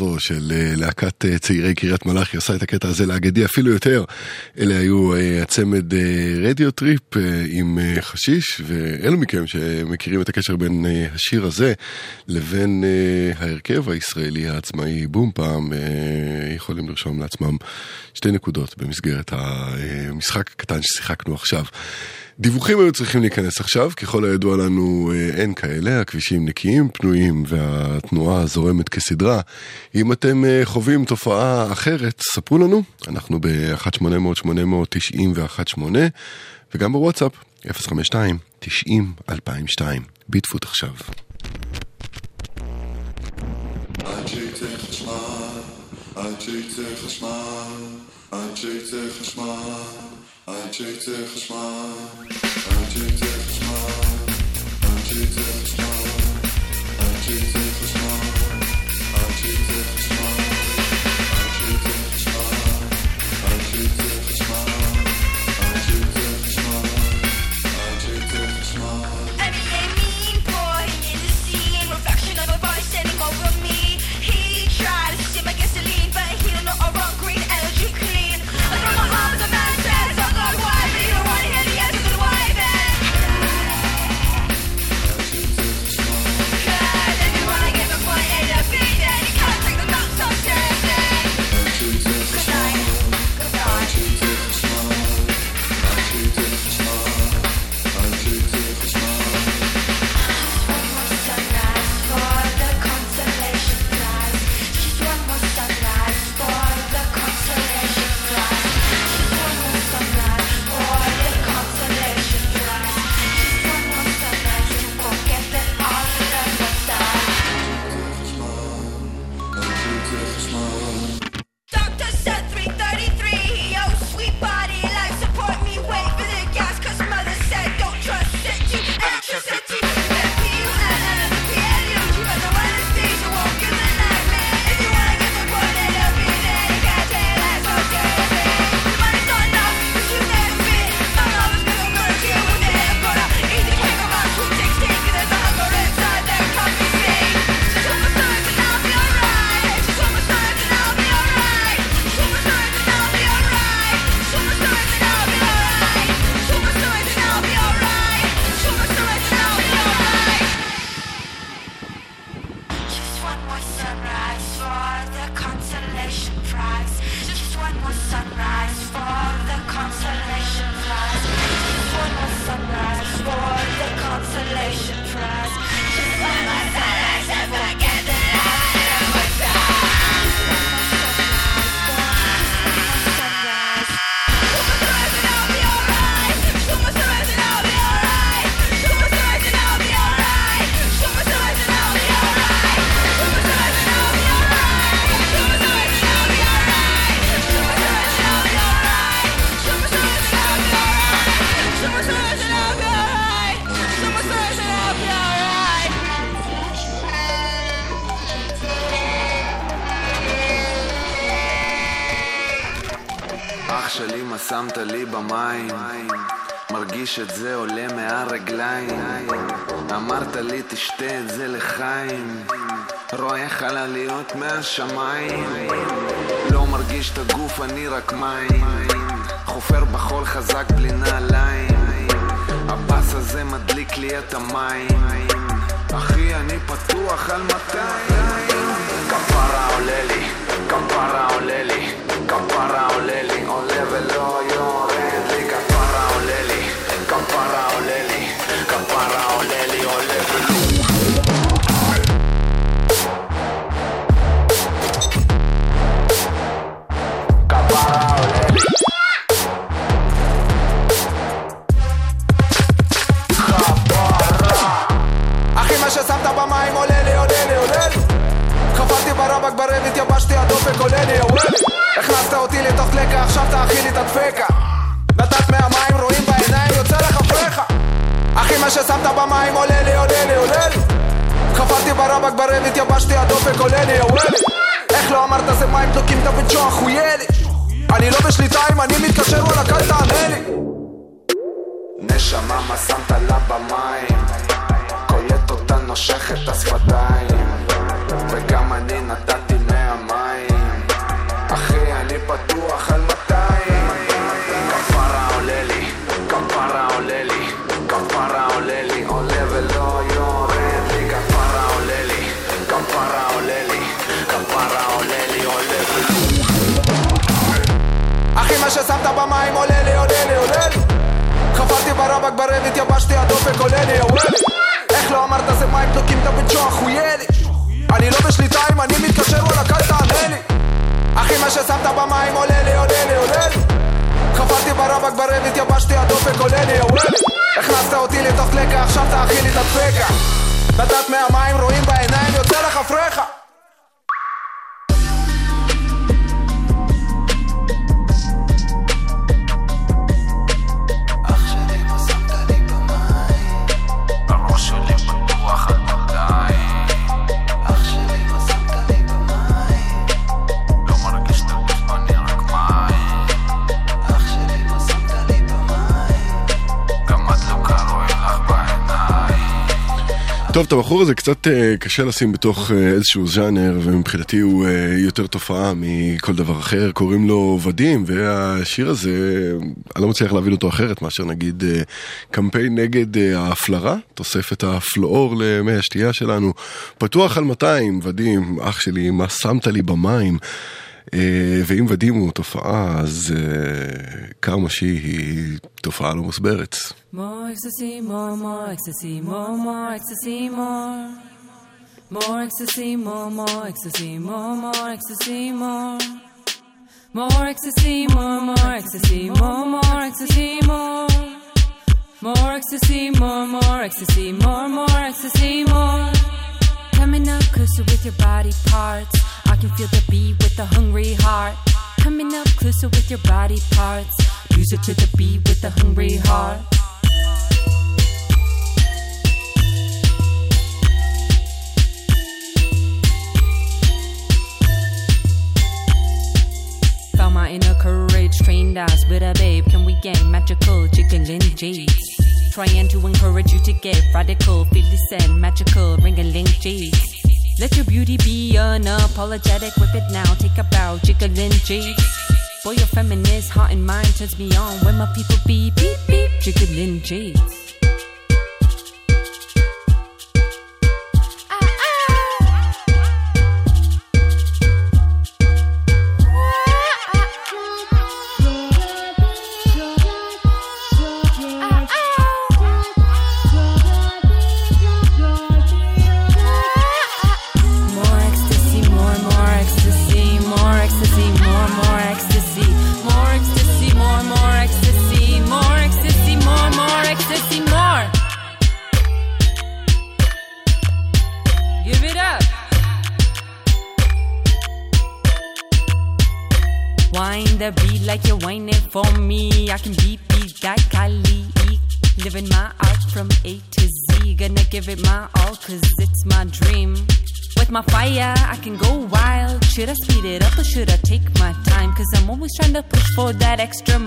אוטו של אה, להקת אה, צעירי קריית מלאכי עשה את הקטע הזה לאגדי אפילו יותר. אלה היו אה, הצמד רדיו טריפ עם חשיש, ואלו מכם שמכירים את הקשר בין השיר הזה לבין ההרכב הישראלי העצמאי בום פעם, יכולים לרשום לעצמם שתי נקודות במסגרת המשחק הקטן ששיחקנו עכשיו. דיווחים היו צריכים להיכנס עכשיו, ככל הידוע לנו אה, אין כאלה, הכבישים נקיים, פנויים והתנועה זורמת כסדרה. אם אתם אה, חווים תופעה אחרת, ספרו לנו, אנחנו ב-1800-891-8 וגם בוואטסאפ, 052-90-2002. ביטפוט עכשיו. עד שיצא חשמל, עד שיצא חשמל, עד שיצא חשמל Antithesis, man. Antithesis, man. הבחור הזה קצת אה, קשה לשים בתוך אה, איזשהו ז'אנר, ומבחינתי הוא אה, יותר תופעה מכל דבר אחר. קוראים לו ודים, והשיר הזה, אני לא מצליח להבין אותו אחרת מאשר נגיד קמפיין נגד ההפלרה, תוספת הפלואור למי השתייה שלנו. פתוח על 200, ודים, אח שלי, מה שמת לי במים? ואם ודים הוא תופעה, אז אה, קרמשי היא תופעה לא מוסברת. Ecstasy, more, more ecstasy, more, more ecstasy, more. More ecstasy, more, more ecstasy, more, more ecstasy, more. More ecstasy, more, more ecstasy, more, more ecstasy, more. More ecstasy, more, more ecstasy, more, more ecstasy, more. Coming up closer with your body parts. I can feel the beat with the hungry heart. Coming up closer with your body parts. Music to the beat with the hungry heart. My inner courage, trained eyes with a babe. Can we get magical, jiggling G's? Trying to encourage you to get radical, and magical, ring a link G's. Let your beauty be unapologetic, whip it now, take a bow, chicken jiggling G's. Boy, your feminist heart and mind turns me on when my people be beep beep, jiggling G's. More that extra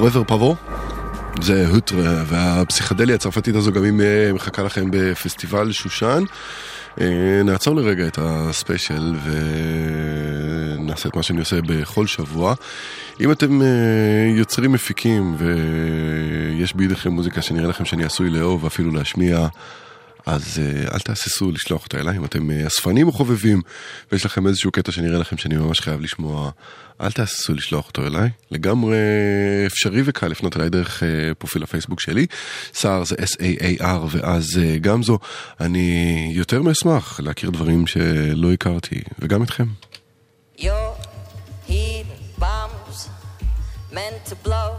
Forever פרעה. זה הוטרה, והפסיכדליה הצרפתית הזו גם היא אה, מחכה לכם בפסטיבל שושן. אה, נעצור לרגע את הספיישל ונעשה את מה שאני עושה בכל שבוע. אם אתם אה, יוצרים מפיקים ויש בידיכם מוזיקה שנראה לכם שאני עשוי לאהוב ואפילו להשמיע, אז uh, אל תהססו לשלוח אותה אליי, אם אתם uh, אספנים או חובבים ויש לכם איזשהו קטע שנראה לכם שאני ממש חייב לשמוע, אל תהססו לשלוח אותו אליי. לגמרי אפשרי וקל לפנות אליי דרך uh, פרופיל הפייסבוק שלי, סער זה S-A-A-R ואז גם זו. אני יותר מאשמח להכיר דברים שלא הכרתי, וגם אתכם. Your heat bombs meant to blow.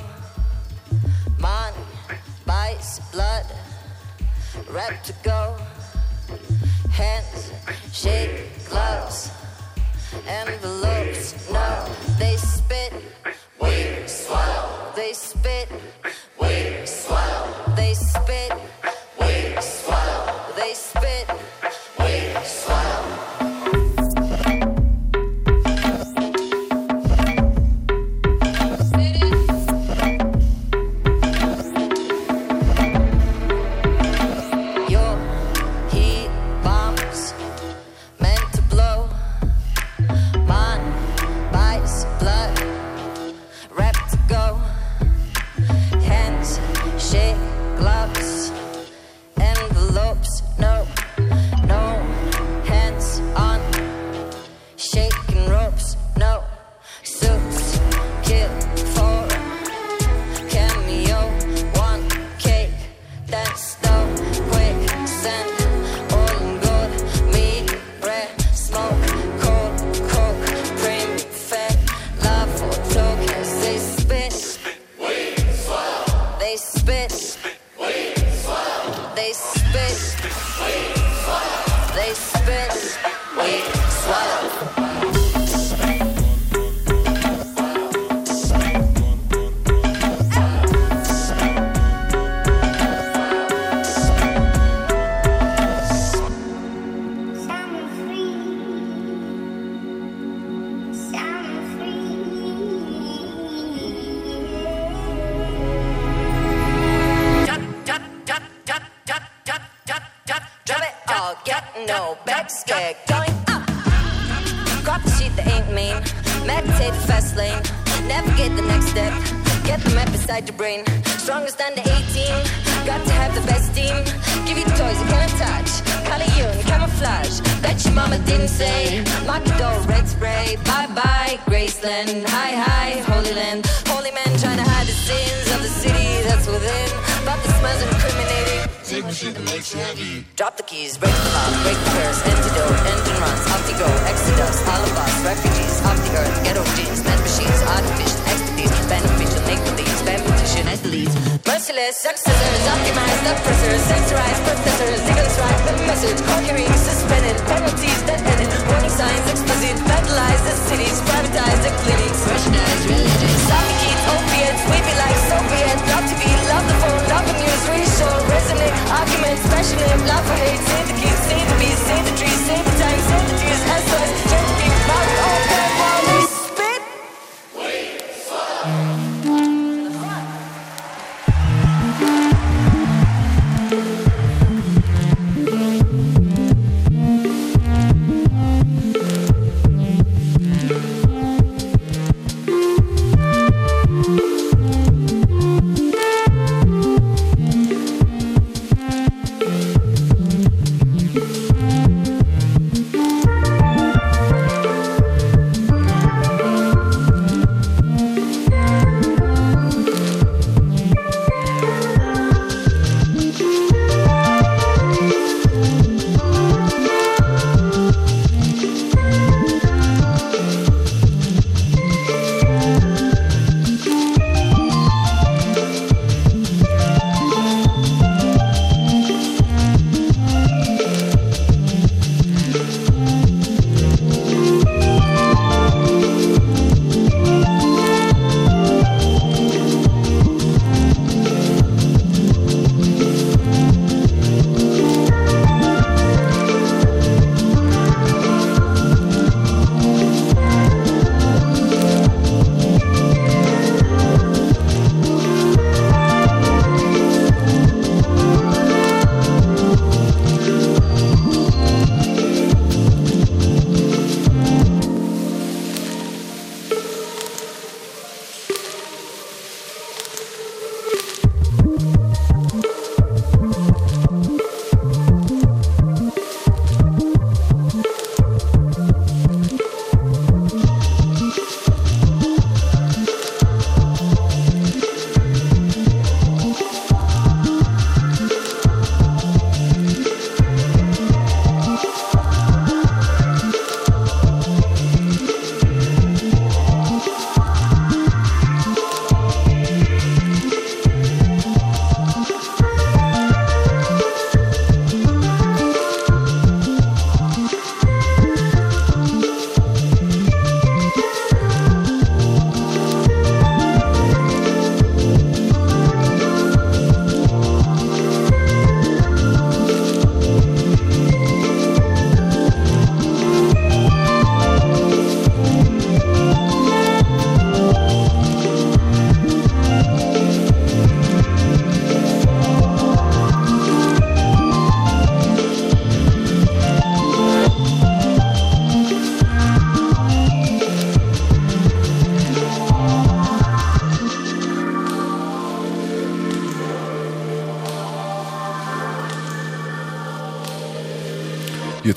Rep to go. Hands, shake, gloves, envelopes. No, they spit, we swallow. They spit,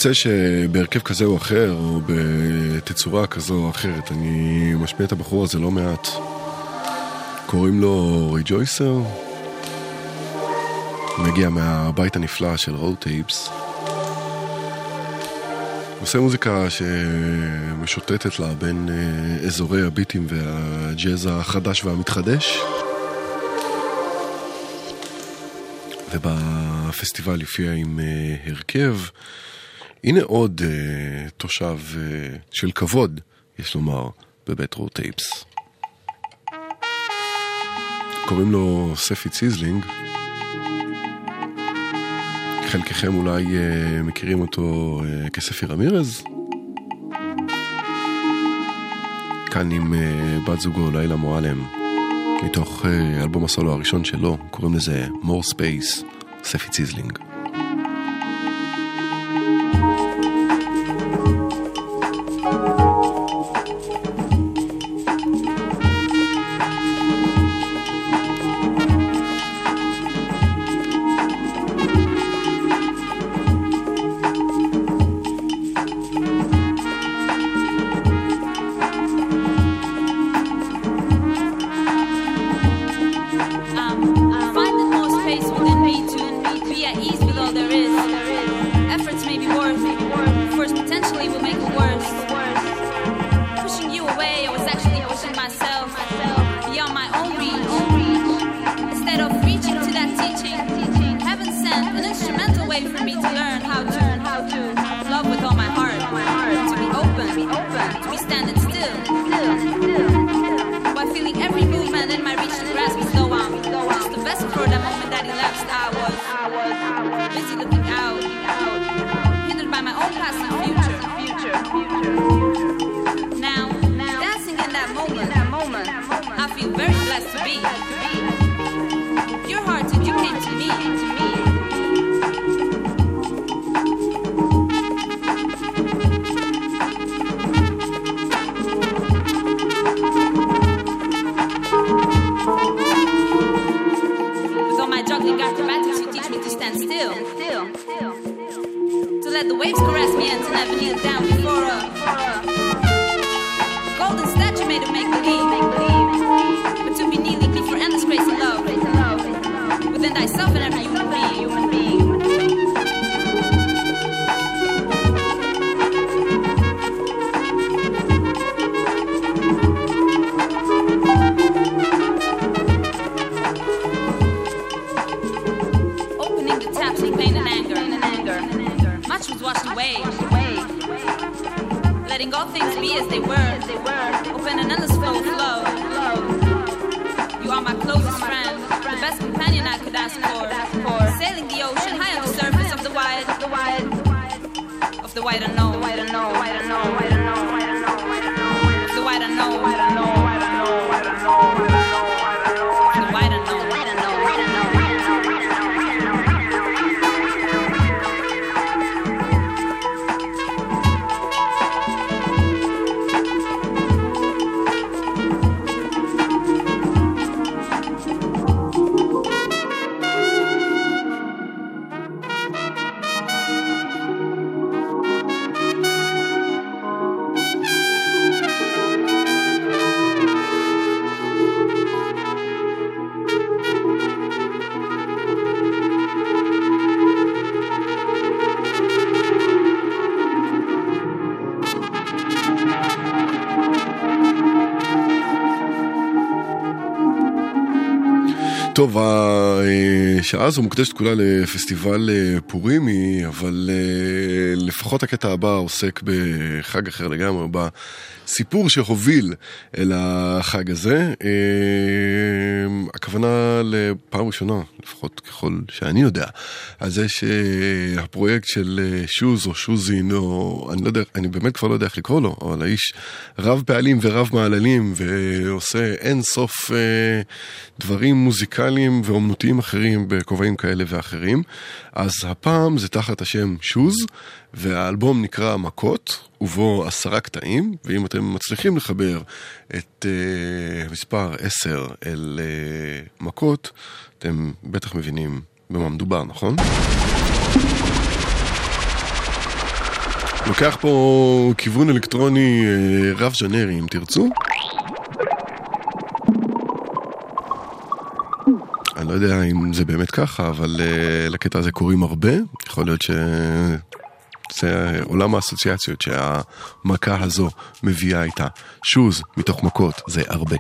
יוצא שבהרכב כזה או אחר, או בתצורה כזו או אחרת, אני משפיע את הבחור הזה לא מעט. קוראים לו ריג'ויסר. מגיע מהבית הנפלא של רוד טייפס. עושה מוזיקה שמשוטטת לה בין אה, אזורי הביטים והג'אז החדש והמתחדש. ובפסטיבל יופיע עם אה, הרכב הנה עוד אה, תושב אה, של כבוד, יש לומר, בבית Raw Tapes. קוראים לו ספי ציזלינג. חלקכם אולי אה, מכירים אותו אה, כספי רמירז. כאן עם אה, בת זוגו לילה מועלם, מתוך אה, אלבום הסולו הראשון שלו, קוראים לזה more space, ספי ציזלינג. Feel very blessed to be. טוב, השעה הזו מוקדשת כולה לפסטיבל אה, פורימי, אבל אה, לפחות הקטע הבא עוסק בחג אחר לגמרי, בסיפור שהוביל אל החג הזה. אה, הכוונה לפעם ראשונה, לפחות ככל שאני יודע, על זה שהפרויקט של אה, שוז או שוזין, או אני לא יודע, אני באמת כבר לא יודע איך לקרוא לו, אבל האיש רב פעלים ורב מעללים ועושה אין סוף אה, דברים מוזיקליים ואומנותיים אחרים בכובעים כאלה ואחרים. אז הפעם זה תחת השם שוז, והאלבום נקרא מכות, ובו עשרה קטעים, ואם אתם מצליחים לחבר את uh, מספר 10 אל uh, מכות, אתם בטח מבינים במה מדובר, נכון? לוקח פה כיוון אלקטרוני אה, רב ז'נרי, אם תרצו. אני לא יודע אם זה באמת ככה, אבל uh, לקטע הזה קוראים הרבה. יכול להיות שזה עולם האסוציאציות שהמכה הזו מביאה איתה. שוז מתוך מכות זה הרבה.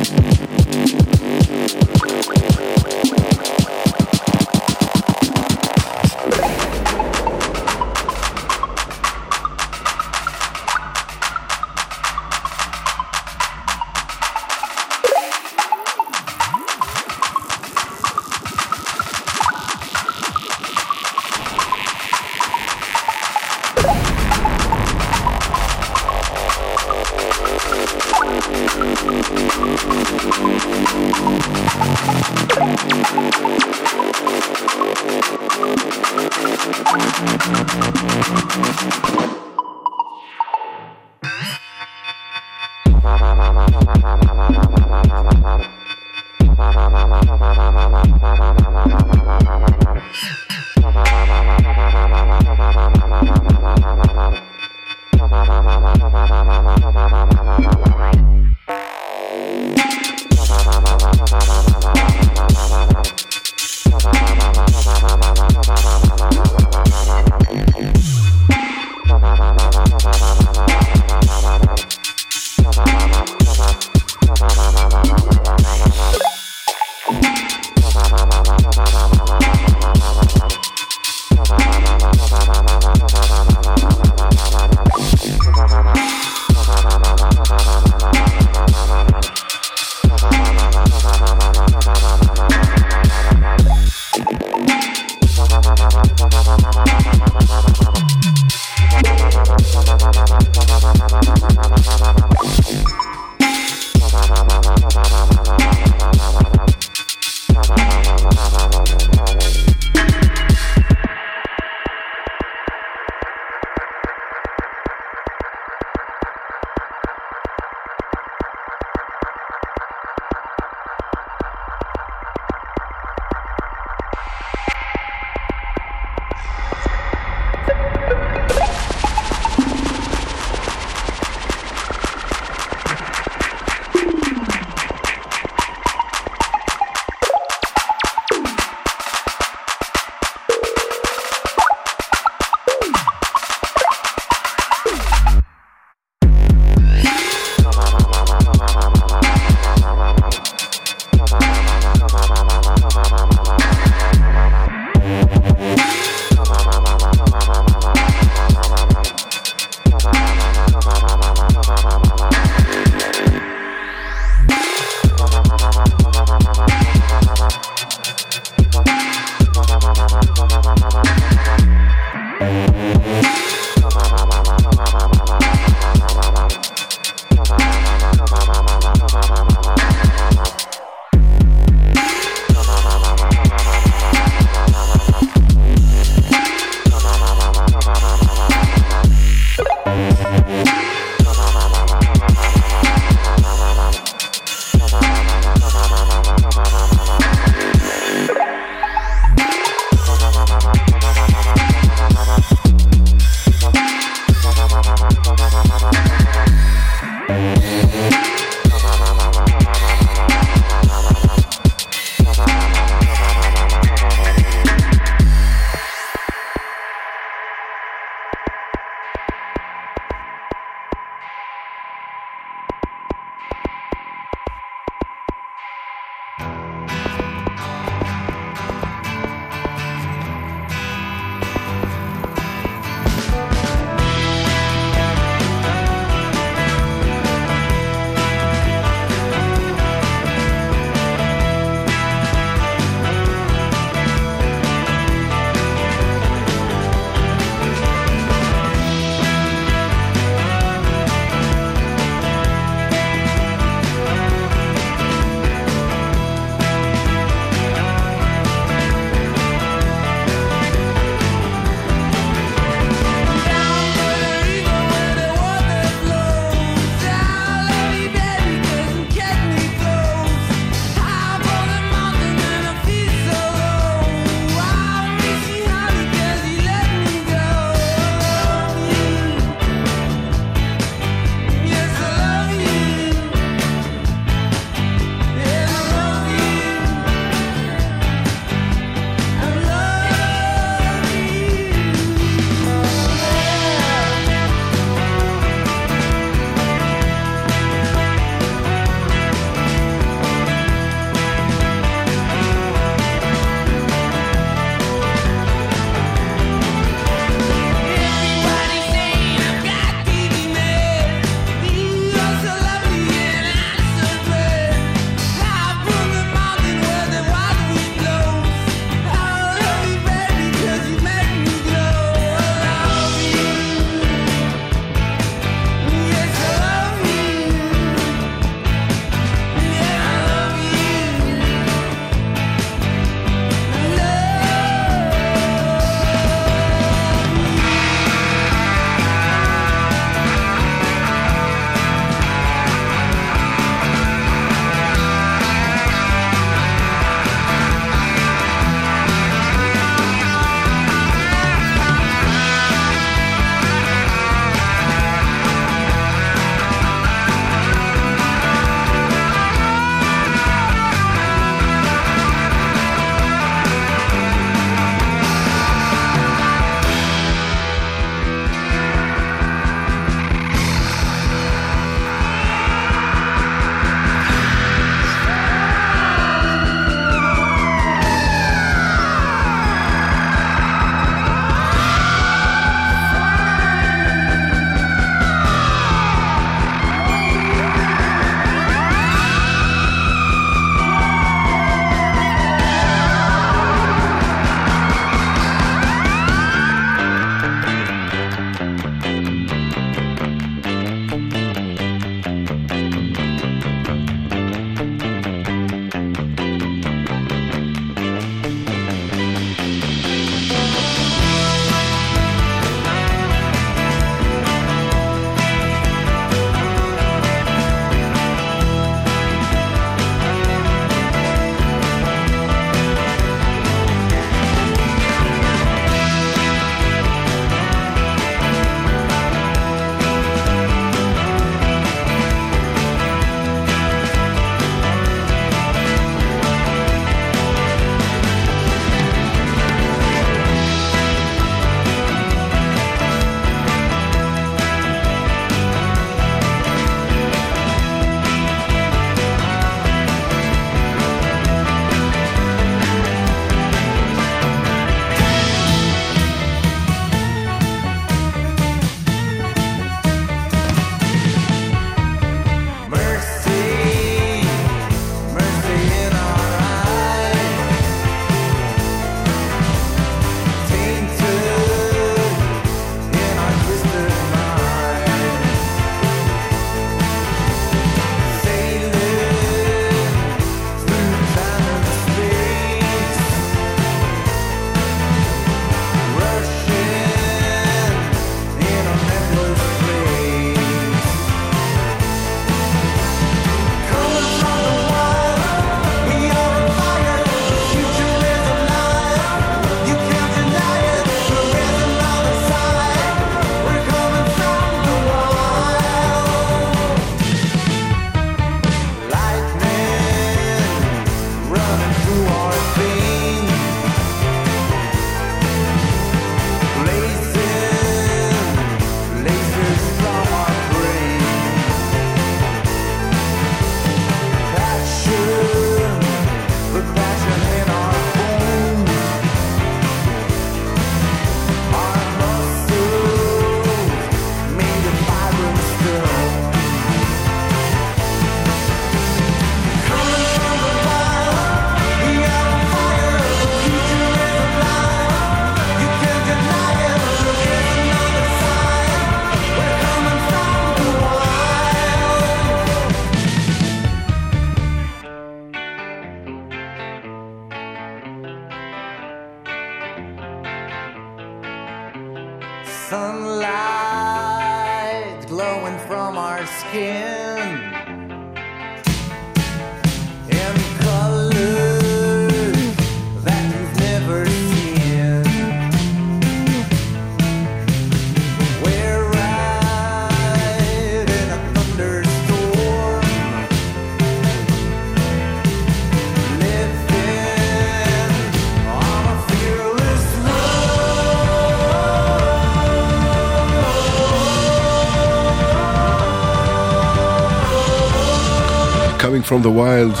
From the Wild.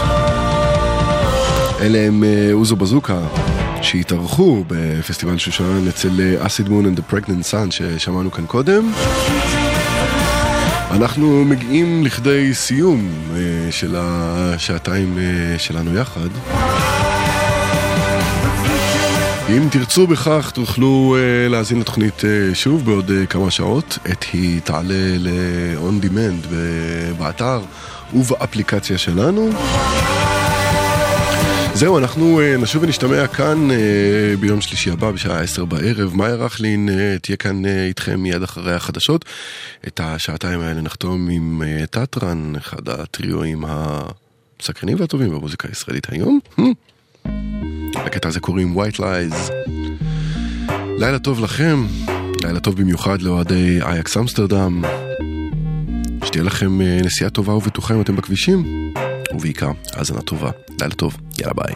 אלה הם אה, אוזו בזוקה, שהתארחו בפסטיבל שושן אצל אסיד מון and the Pregnant Sun ששמענו כאן קודם. אנחנו מגיעים לכדי סיום אה, של השעתיים אה, שלנו יחד. אם תרצו בכך תוכלו uh, להאזין לתוכנית uh, שוב בעוד uh, כמה שעות. עת היא תעלה ל-on demand באתר ובאפליקציה שלנו. זהו, אנחנו uh, נשוב ונשתמע כאן uh, ביום שלישי הבא בשעה 10 בערב. מאיה רכלין uh, תהיה כאן uh, איתכם מיד אחרי החדשות. את השעתיים האלה נחתום עם uh, טטרן, אחד הטריואים הסקרנים והטובים במוזיקה הישראלית היום. לקטע הזה קוראים White Lies. לילה טוב לכם, לילה טוב במיוחד לאוהדי אייקס אמסטרדם. שתהיה לכם אה, נסיעה טובה ובטוחה אם אתם בכבישים, ובעיקר האזנה טובה. לילה טוב, יאללה ביי.